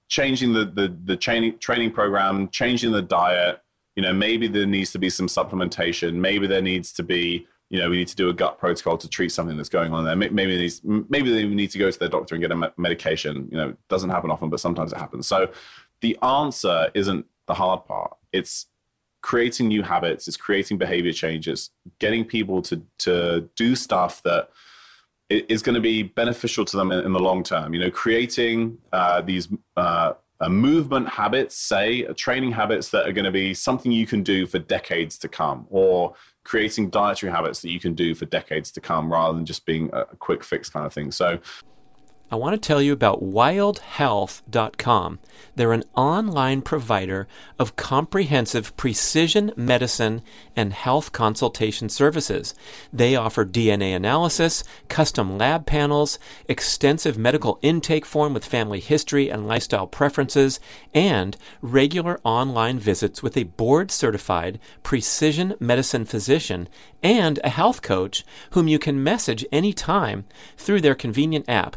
changing the the the training training program, changing the diet. You know, maybe there needs to be some supplementation. Maybe there needs to be you know, we need to do a gut protocol to treat something that's going on there. Maybe they, maybe they need to go to their doctor and get a medication. You know, it doesn't happen often, but sometimes it happens. So the answer isn't the hard part. It's creating new habits. It's creating behavior changes, getting people to to do stuff that is going to be beneficial to them in, in the long term. You know, creating uh, these. Uh, uh, movement habits, say, training habits that are going to be something you can do for decades to come, or creating dietary habits that you can do for decades to come rather than just being a quick fix kind of thing. So I want to tell you about wildhealth.com. They're an online provider of comprehensive precision medicine and health consultation services. They offer DNA analysis, custom lab panels, extensive medical intake form with family history and lifestyle preferences, and regular online visits with a board certified precision medicine physician and a health coach whom you can message anytime through their convenient app.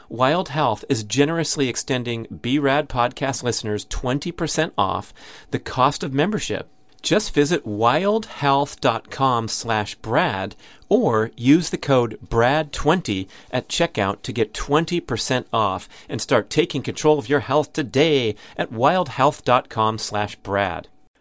Wild Health is generously extending BRAD podcast listeners 20% off the cost of membership. Just visit wildhealth.com slash Brad or use the code BRAD20 at checkout to get 20% off and start taking control of your health today at wildhealth.com slash Brad.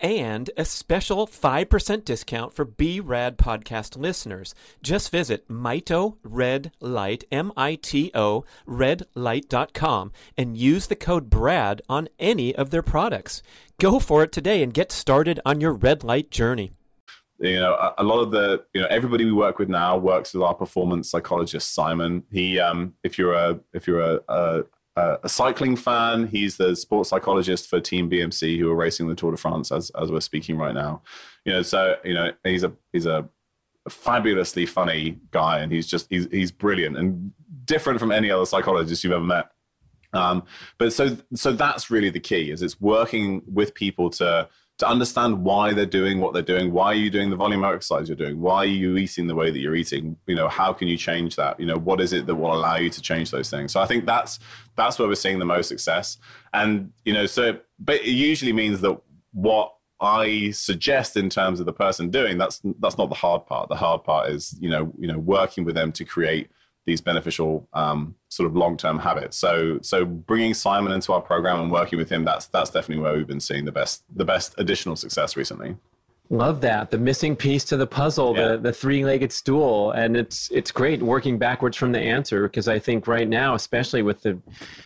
and a special 5% discount for B-Rad podcast listeners. Just visit Mito Red Light, M-I-T-O, redlight.com and use the code BRAD on any of their products. Go for it today and get started on your red light journey. You know, a, lot of the, you know, everybody we work with now works with our performance psychologist, Simon. He, um, if you're a, if you're a, a a cycling fan. He's the sports psychologist for Team BMC, who are racing the Tour de France as as we're speaking right now. You know, so you know he's a he's a fabulously funny guy, and he's just he's he's brilliant and different from any other psychologist you've ever met. Um, but so so that's really the key is it's working with people to to understand why they're doing what they're doing. Why are you doing the volume exercise you're doing? Why are you eating the way that you're eating? You know, how can you change that? You know, what is it that will allow you to change those things? So I think that's that's where we're seeing the most success. And you know, so but it usually means that what I suggest in terms of the person doing that's that's not the hard part. The hard part is you know you know working with them to create these beneficial um, sort of long-term habits. So so bringing Simon into our program and working with him that's that's definitely where we've been seeing the best the best additional success recently. Love that the missing piece to the puzzle, yeah. the the three-legged stool, and it's it's great working backwards from the answer because I think right now, especially with the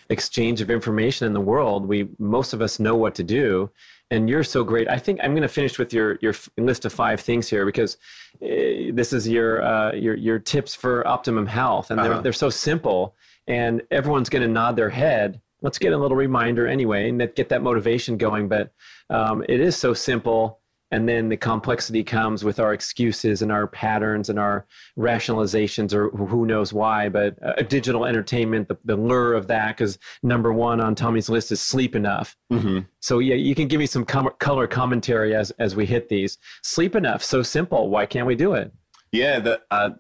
exchange of information in the world, we most of us know what to do, and you're so great. I think I'm going to finish with your your list of five things here because uh, this is your uh, your your tips for optimum health, and they're uh-huh. they're so simple, and everyone's going to nod their head. Let's get a little reminder anyway, and get that motivation going. But um, it is so simple and then the complexity comes with our excuses and our patterns and our rationalizations or who knows why but uh, digital entertainment the, the lure of that because number one on tommy's list is sleep enough. Mm-hmm. so yeah you can give me some com- color commentary as as we hit these. Sleep enough so simple why can't we do it? Yeah that, uh,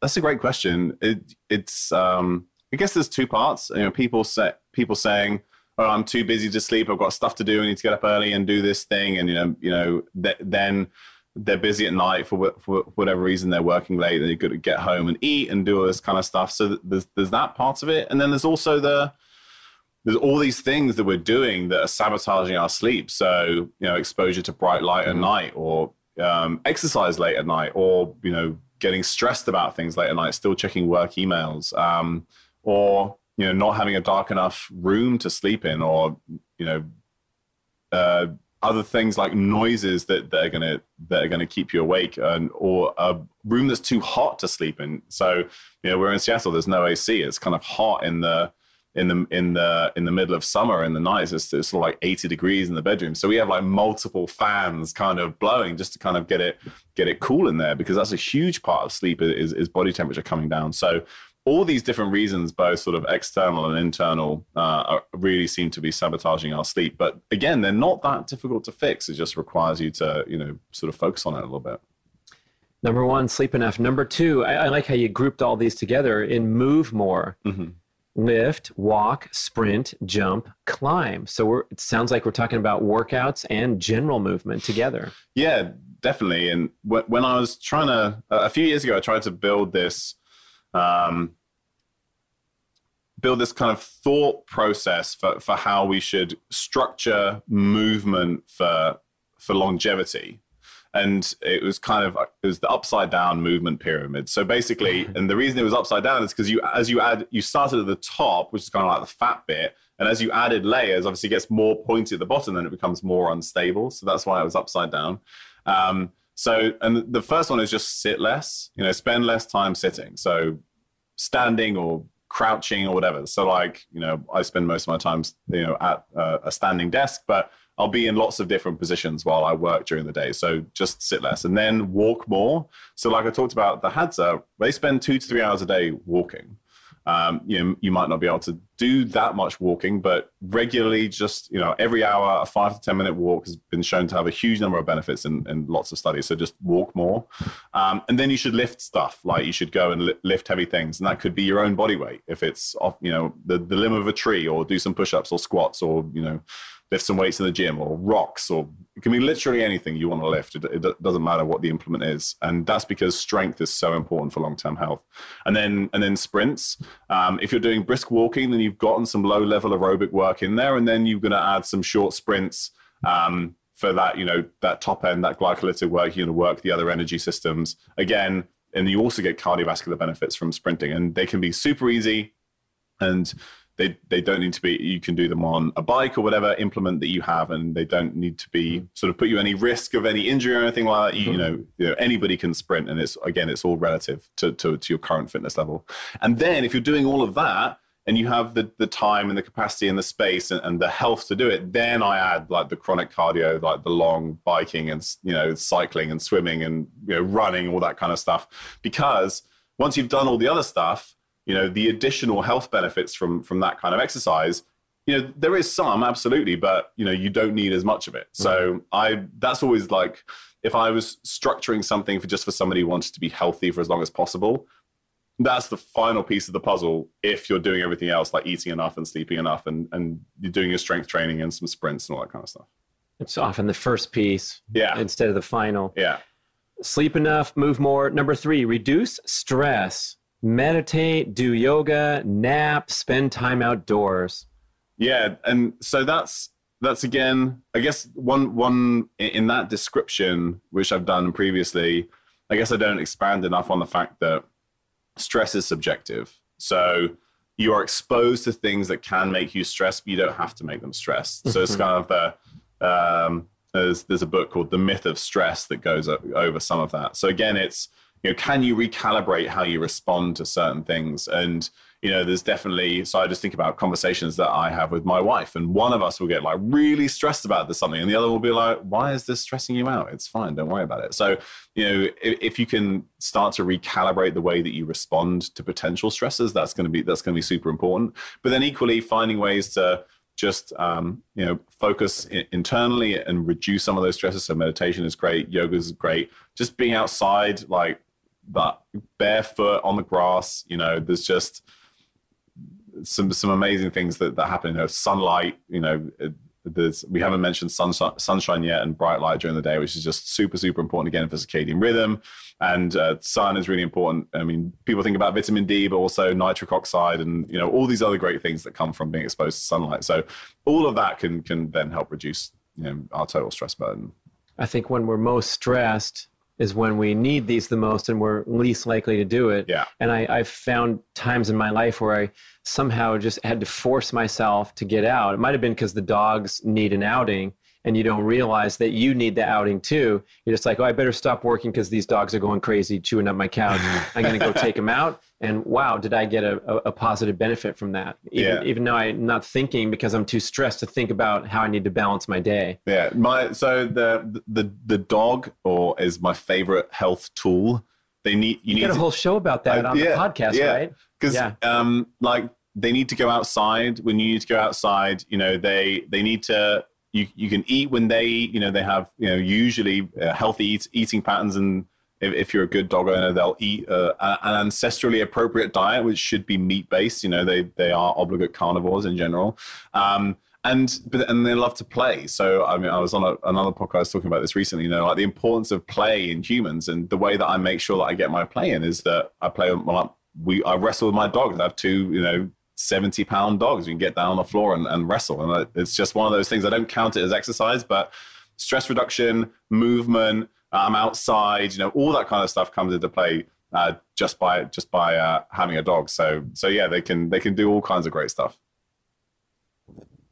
that's a great question. It, it's um, i guess there's two parts. You know people say people saying oh, I'm too busy to sleep. I've got stuff to do. I need to get up early and do this thing. And you know, you know, th- then they're busy at night for, for whatever reason. They're working late. They're good to get home and eat and do all this kind of stuff. So there's there's that part of it, and then there's also the there's all these things that we're doing that are sabotaging our sleep. So, you know, exposure to bright light Mm-hmm. at night or um, exercise late at night or, you know, getting stressed about things late at night, still checking work emails um, or, you know, not having a dark enough room to sleep in or, you know, uh, other things like noises that, that are gonna that are gonna keep you awake, and or a room that's too hot to sleep in. So you know we're in Seattle. There's no AC. It's kind of hot in the in the in the in the middle of summer in the nights. It's, it's sort of like 80 degrees in the bedroom. So we have like multiple fans kind of blowing just to kind of get it get it cool in there because that's a huge part of sleep is is body temperature coming down. So all these different reasons, both sort of external and internal, uh, are, really seem to be sabotaging our sleep. But again, they're not that difficult to fix. It just requires you to, you know, sort of focus on it a little bit. Number one, sleep enough. Number two, I, I like how you grouped all these together in move more. Mhm. Lift, walk, sprint, jump, climb. So we're, it sounds like we're talking about workouts and general movement together. Yeah, definitely. And when I was trying to, a few years ago, I tried to build this, um, build this kind of thought process for, for how we should structure movement for for longevity. And it was kind of it was the upside down movement pyramid. So basically, and the reason it was upside down is because you as you add you started at the top, which is kind of like the fat bit, and as you added layers, obviously it gets more pointy at the bottom, then it becomes more unstable. So that's why it was upside down. Um, so, and the first one is just sit less, you know, spend less time sitting. So, standing or crouching or whatever. So, like, you know, I spend most of my time, you know, at uh, a standing desk, but I'll be in lots of different positions while I work during the day. So, just sit less and then walk more. So, like I talked about, the Hadza, they spend two to three hours a day walking um, you know, you might not be able to do that much walking, but regularly, just you know, every hour, a five to ten minute walk has been shown to have a huge number of benefits in, in lots of studies. So just walk more, um, and then you should lift stuff. Like you should go and li- lift heavy things, and that could be your own body weight if it's off, you know, the the limb of a tree, or do some push ups or squats, or you know, lift some weights in the gym, or rocks, or it can be literally anything you want to lift. It, it doesn't matter what the implement is, and that's because strength is so important for long term health. And then and then sprints. Um, if you're doing brisk walking, then you've gotten some low level aerobic work in there, and then you're going to add some short sprints um, for that, you know, that top end, that glycolytic work. You're going to work the other energy systems again, and you also get cardiovascular benefits from sprinting, and they can be super easy, and they they don't need to be. You can do them on a bike or whatever implement that you have, and they don't need to be hmm. sort of put you any risk of any injury or anything like that. You, you know, you know, anybody can sprint, and it's again, it's all relative to, to to your current fitness level. And then if you're doing all of that and you have the, the time and the capacity and the space and, and the health to do it, then I add like the chronic cardio, like the long biking and you know cycling and swimming and you know running, all that kind of stuff. Because once you've done all the other stuff, you know the additional health benefits from from that kind of exercise. You know there is some absolutely, but you know you don't need as much of it. So I that's always like if I was structuring something for just for somebody who wanted to be healthy for as long as possible, that's the final piece of the puzzle if you're doing everything else like eating enough and sleeping enough and, and you're doing your strength training and some sprints and all that kind of stuff It's often the first piece yeah instead of the final. yeah Sleep enough, move more. Number three, reduce stress. Meditate, do yoga, nap, spend time outdoors. yeah and so that's that's again i guess one one in- that description which i've done previously i guess i don't expand enough on the fact that stress is subjective. So you are exposed to things that can make you stressed but you don't have to make them stressed so it's kind of the um, there's there's a book called the myth of stress that goes over some of that. So again it's you know can you recalibrate how you respond to certain things? And you know there's definitely so i just think about conversations that i have with my wife and one of us will get like really stressed about this something and the other will be like why is this stressing you out? It's fine don't worry about it. So you know if, if you can start to recalibrate the way that you respond to potential stresses that's going to be that's going to be super important. But then equally finding ways to just um, you know focus internally and reduce some of those stresses so meditation is great yoga is great. Just being outside like that barefoot on the grass you know there's just some some amazing things that, that happen you know sunlight you know there's we haven't mentioned sunshine, sunshine yet and bright light during the day, which is just super super important again for circadian rhythm. And uh, sun is really important. I mean, people think about vitamin D, but also nitric oxide and you know all these other great things that come from being exposed to sunlight. So all of that can can then help reduce you know our total stress burden. I think when we're most stressed is when we need these the most and we're least likely to do it. Yeah. And I, I've found times in my life where I somehow just had to force myself to get out. It might have been because the dogs need an outing and you don't realize that you need the outing too. You're just like, oh, I better stop working because these dogs are going crazy, chewing up my couch. I'm going to go take them out. And wow, did I get a, a, positive benefit from that? Even, Yeah. even though I'm not thinking because I'm too stressed to think about how I need to balance my day. Yeah, my so the the the dog or is my favorite health tool. They need you, You need got a to, whole show about that Uh, on yeah, the podcast, yeah. right? because Yeah. um like they need to go outside when you need to go outside you know they they need to you you can eat when they you know they have you know usually uh, healthy eat, eating patterns and if, if you're a good dog owner they'll eat uh, an ancestrally appropriate diet which should be meat based you know they they are obligate carnivores in general um and but and they love to play. So I mean, I was on a, another podcast talking about this recently. You know, like the importance of play in humans, and the way that I make sure that I get my play in is that I play. Well, we I wrestle with my dogs. I have two, you know, seventy pound dogs. We can get down on the floor and, and wrestle, and it's just one of those things. I don't count it as exercise, but stress reduction, movement. I'm outside. You know, all that kind of stuff comes into play uh, just by just by uh, having a dog. So so yeah, they can they can do all kinds of great stuff.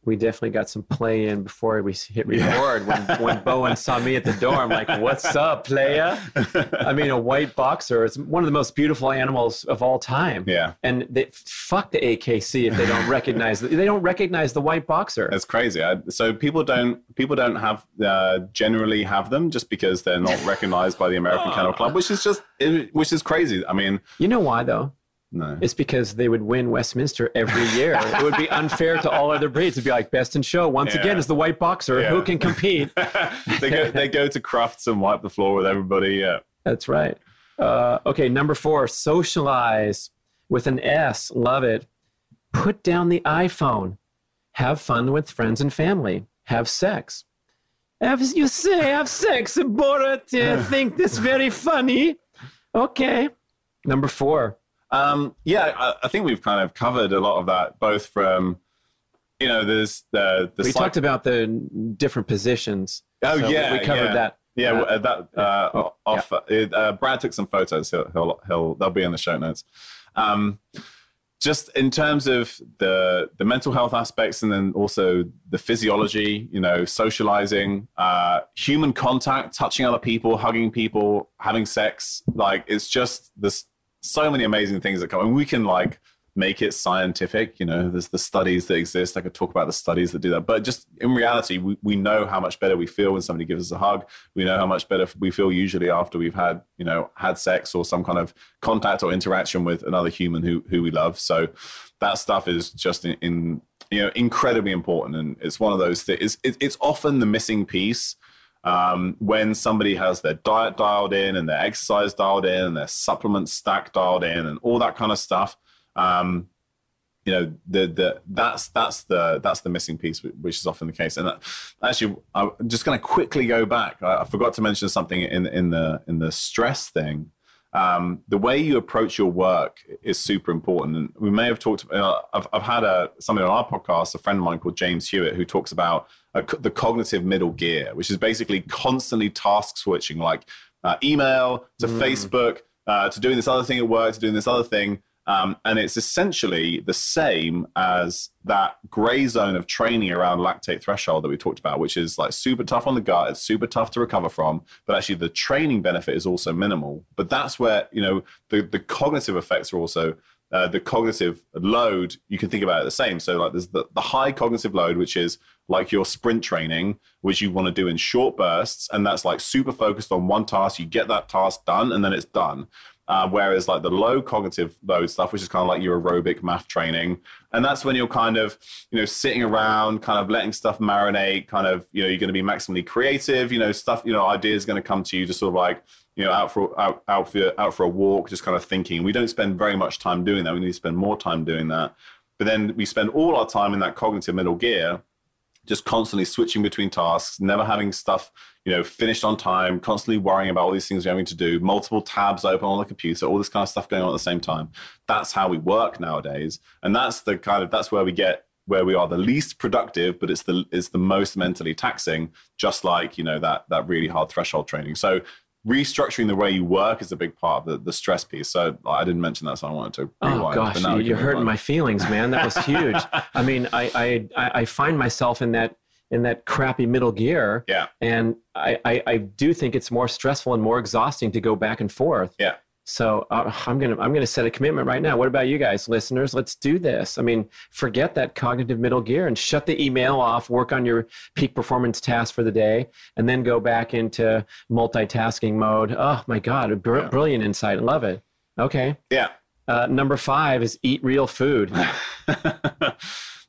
We definitely got some play in before we hit record. When, when Bowen saw me at the door, I'm like, "What's up, playa?" I mean, a white boxer is one of the most beautiful animals of all time. Yeah. And they, fuck the AKC if they don't recognize they don't recognize the white boxer. That's crazy. I, so people don't people don't have uh, generally have them just because they're not recognized by the American Kennel Club, which is just which is crazy. I mean, You know why though? No. It's because they would win Westminster every year. it would be unfair to all other breeds. It'd be like best in show once Yeah. again is the white boxer Yeah. who can compete. they go they go to Crufts and wipe the floor with everybody. Yeah, That's right. Uh, okay, number four, socialize with an S. Love it. Put down the iPhone. Have fun with friends and family. Have sex. Have you say have sex, and Borat? I think this very funny. Okay. Number four. Um, yeah. I, I think we've kind of covered a lot of that, both from you know, there's the the we psych- talked about the different positions. Oh So yeah, we covered yeah. that. Yeah, Uh, uh, that uh, off. it, Uh, Brad took some photos. He'll, he'll he'll they'll be in the show notes. Um, just in terms of the the mental health aspects, and then also the physiology. You know, socializing, uh, human contact, touching other people, hugging people, having sex. Like it's just there's so many amazing things that come, and we can like make it scientific. You know, there's the studies that exist. I could talk about the studies that do that. But just in reality, we, we know how much better we feel when somebody gives us a hug. We know how much better we feel usually after we've had, you know, had sex or some kind of contact or interaction with another human who, who we love. So that stuff is just in, in you know, incredibly important. And it's one of those things, it's, it's often the missing piece um, when somebody has their diet dialed in and their exercise dialed in and their supplement stack dialed in and all that kind of stuff um, you know the the that's that's the that's the missing piece which is often the case. And that, actually i'm just going to quickly go back. I, I forgot to mention something in in the in the stress thing. Um, the way you approach your work is super important. And we may have talked uh, I've, I've had a somebody on our podcast a friend of mine called james hewitt who talks about uh, the cognitive middle gear which is basically constantly task switching like uh, email to facebook uh, to doing this other thing at work to doing this other thing um, and it's essentially the same as that gray zone of training around lactate threshold that we talked about, which is like super tough on the gut. It's super tough to recover from, but actually the training benefit is also minimal. But that's where, you know, the, the cognitive effects are also uh, the cognitive load, you can think about it the same. So, like, there's the, the high cognitive load, which is like your sprint training, which you want to do in short bursts. And that's like super focused on one task. You get that task done, and then it's done. Uh, whereas like the low cognitive load stuff, which is kind of like your aerobic MAF training, and that's when you're kind of you know sitting around, kind of letting stuff marinate, kind of you know you're going to be maximally creative, you know stuff, you know ideas going to come to you, just sort of like you know out for out out for out for a walk, just kind of thinking. We don't spend very much time doing that. We need to spend more time doing that. But then we spend all our time in that cognitive middle gear, just constantly switching between tasks, never having stuff, you know, finished on time, constantly worrying about all these things you're having to do, multiple tabs open on the computer, all this kind of stuff going on at the same time. That's how we work nowadays. And that's the kind of that's where we get where we are the least productive, but it's the it's the most mentally taxing, just like, you know, that that really hard threshold training. So restructuring the way you work is a big part of the, the stress piece. So I didn't mention that, so I wanted to. Oh rewind, gosh, you, you're hurting my feelings, man. That was huge. I mean, I, I I find myself in that in that crappy middle gear. Yeah. And I, I, I do think it's more stressful and more exhausting to go back and forth. Yeah. So uh, I'm gonna I'm gonna set a commitment right now. What about you guys, listeners? Let's do this. I mean, forget that cognitive middle gear and shut the email off. Work on your peak performance task for the day, and then go back into multitasking mode. Oh my God, br- Yeah. brilliant insight. Love it. Okay. Yeah. Uh, number five is eat real food.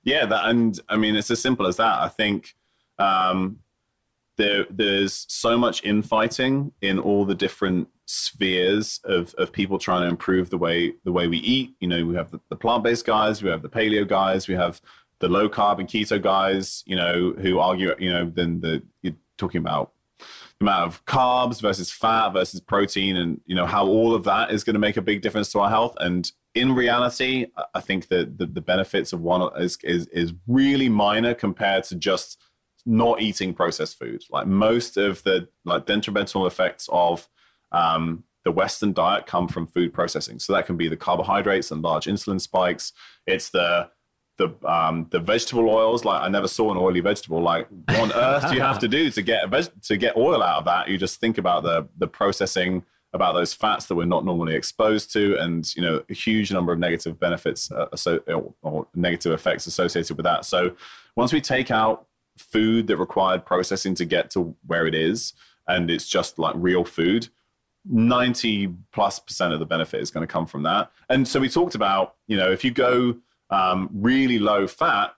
yeah, that, and I mean, it's as simple as that. I think um, there, there's so much infighting in all the different spheres of, of people trying to improve the way the way we eat. You know, we have the, the plant-based guys, we have the paleo guys, we have the low carb and keto guys. You know, who argue. You know, then the you're talking about the amount of carbs versus fat versus protein and you know how all of that is going to make a big difference to our health and in reality I- think that the, the benefits of one is, is is really minor compared to just not eating processed food like most of the like detrimental effects of um, the western diet come from food processing so that can be the carbohydrates and large insulin spikes it's the the um, the vegetable oils. Like I never saw an oily vegetable. Like what on earth do you have to do to get veg- to get oil out of that? You just think about the the processing, about those fats that we're not normally exposed to, and you know a huge number of negative benefits uh, so, or, or negative effects associated with that. So once we take out food that required processing to get to where it is, and it's just like real food, 90 plus percent of the benefit is going to come from that. And so we talked about, you know, if you go um, really low fat,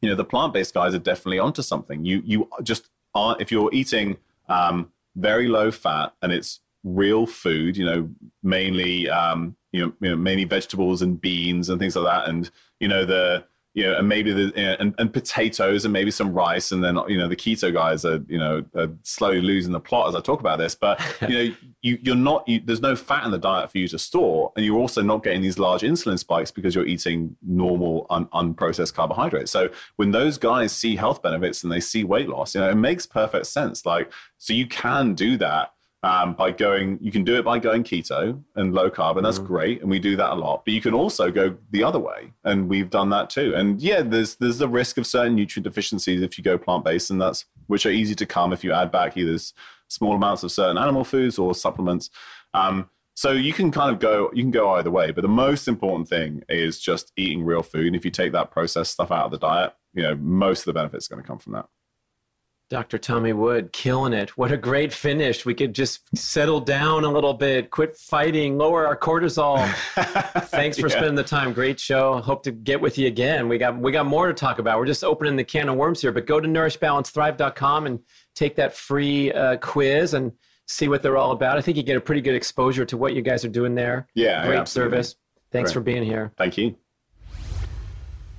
you know, the plant based guys are definitely onto something. You, you just aren't, if you're eating um, very low fat and it's real food, you know, mainly, um, you know, you know, mainly vegetables and beans and things like that. And, you know, the, you know, and maybe the and, and potatoes and maybe some rice, and then you know the keto guys are you know are slowly losing the plot as I talk about this. But you know, you you're not you, there's no fat in the diet for you to store, and you're also not getting these large insulin spikes because you're eating normal un, unprocessed carbohydrates. So when those guys see health benefits and they see weight loss, you know, it makes perfect sense. Like so, you can do that um, by going you can do it by going keto and low carb and that's great and we do that a lot but you can also go the other way and we've done that too. And yeah there's there's the risk of certain nutrient deficiencies if you go plant-based and that's which are easy to come if you add back either small amounts of certain animal foods or supplements. Um, so you can kind of go you can go either way but the most important thing is just eating real food and if you take that processed stuff out of the diet you know most of the benefits are going to come from that Dr. Tommy Wood, killing it. What a great finish. We could just settle down a little bit, quit fighting, lower our cortisol. Thanks for Yeah. spending the time. Great show. Hope to get with you again. We got we got more to talk about. We're just opening the can of worms here, but go to nourishbalancethrive.com and take that free uh, quiz and see what they're all about. I think you get a pretty good exposure to what you guys are doing there. Yeah, Great absolutely. service. Thanks for being here. thank you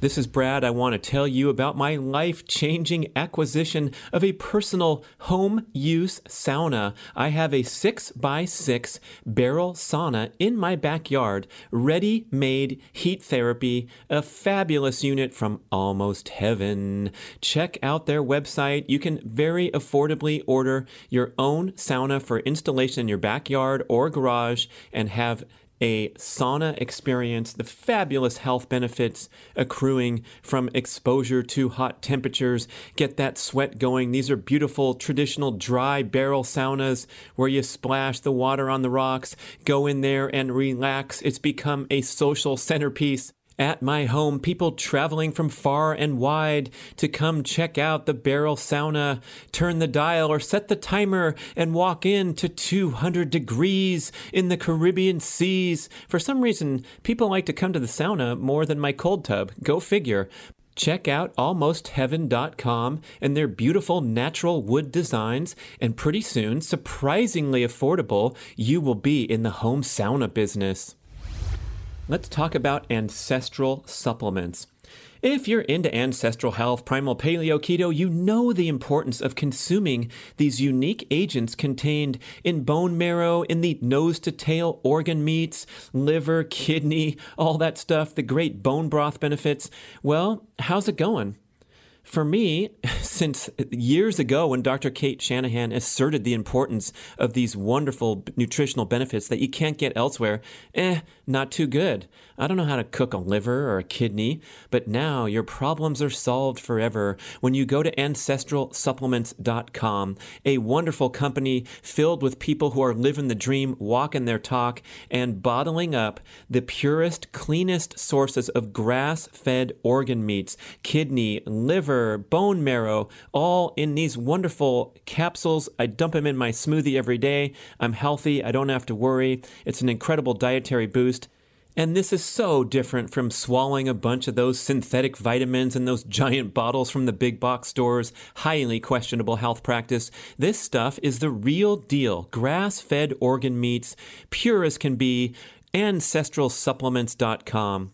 This is Brad. I want to tell you about my life changing acquisition of a personal home use sauna. I have a 6x6 barrel sauna in my backyard, ready made heat therapy, a fabulous unit from Almost Heaven. Check out their website. You can very affordably order your own sauna for installation in your backyard or garage and have a sauna experience, the fabulous health benefits accruing from exposure to hot temperatures, get that sweat going. These are beautiful traditional dry barrel saunas where you splash the water on the rocks, go in there and relax. It's become a social centerpiece at my home, people traveling from far and wide to come check out the barrel sauna, turn the dial or set the timer and walk in to 200 degrees in the Caribbean seas. For some reason, people like to come to the sauna more than my cold tub. Go figure. Check out almostheaven.com and their beautiful natural wood designs, and pretty soon, surprisingly affordable, you will be in the home sauna business. Let's talk about ancestral supplements. If you're into ancestral health, primal paleo, keto, you know the importance of consuming these unique agents contained in bone marrow, in the nose to tail organ meats, liver, kidney, all that stuff, the great bone broth benefits. Well, how's it going? For me, since years ago when Dr. Cate Shanahan asserted the importance of these wonderful nutritional benefits that you can't get elsewhere, eh, not too good. I don't know how to cook a liver or a kidney, but now your problems are solved forever when you go to ancestralsupplements.com, a wonderful company filled with people who are living the dream, walking their talk, and bottling up the purest, cleanest sources of grass fed organ meats, kidney, liver, bone marrow, all in these wonderful capsules. I dump them in my smoothie every day. I'm healthy. I don't have to worry. It's an incredible dietary boost. And this is so different from swallowing a bunch of those synthetic vitamins and those giant bottles from the big box stores. Highly questionable health practice. This stuff is the real deal. Grass fed organ meats, pure as can be. AncestralSupplements.com.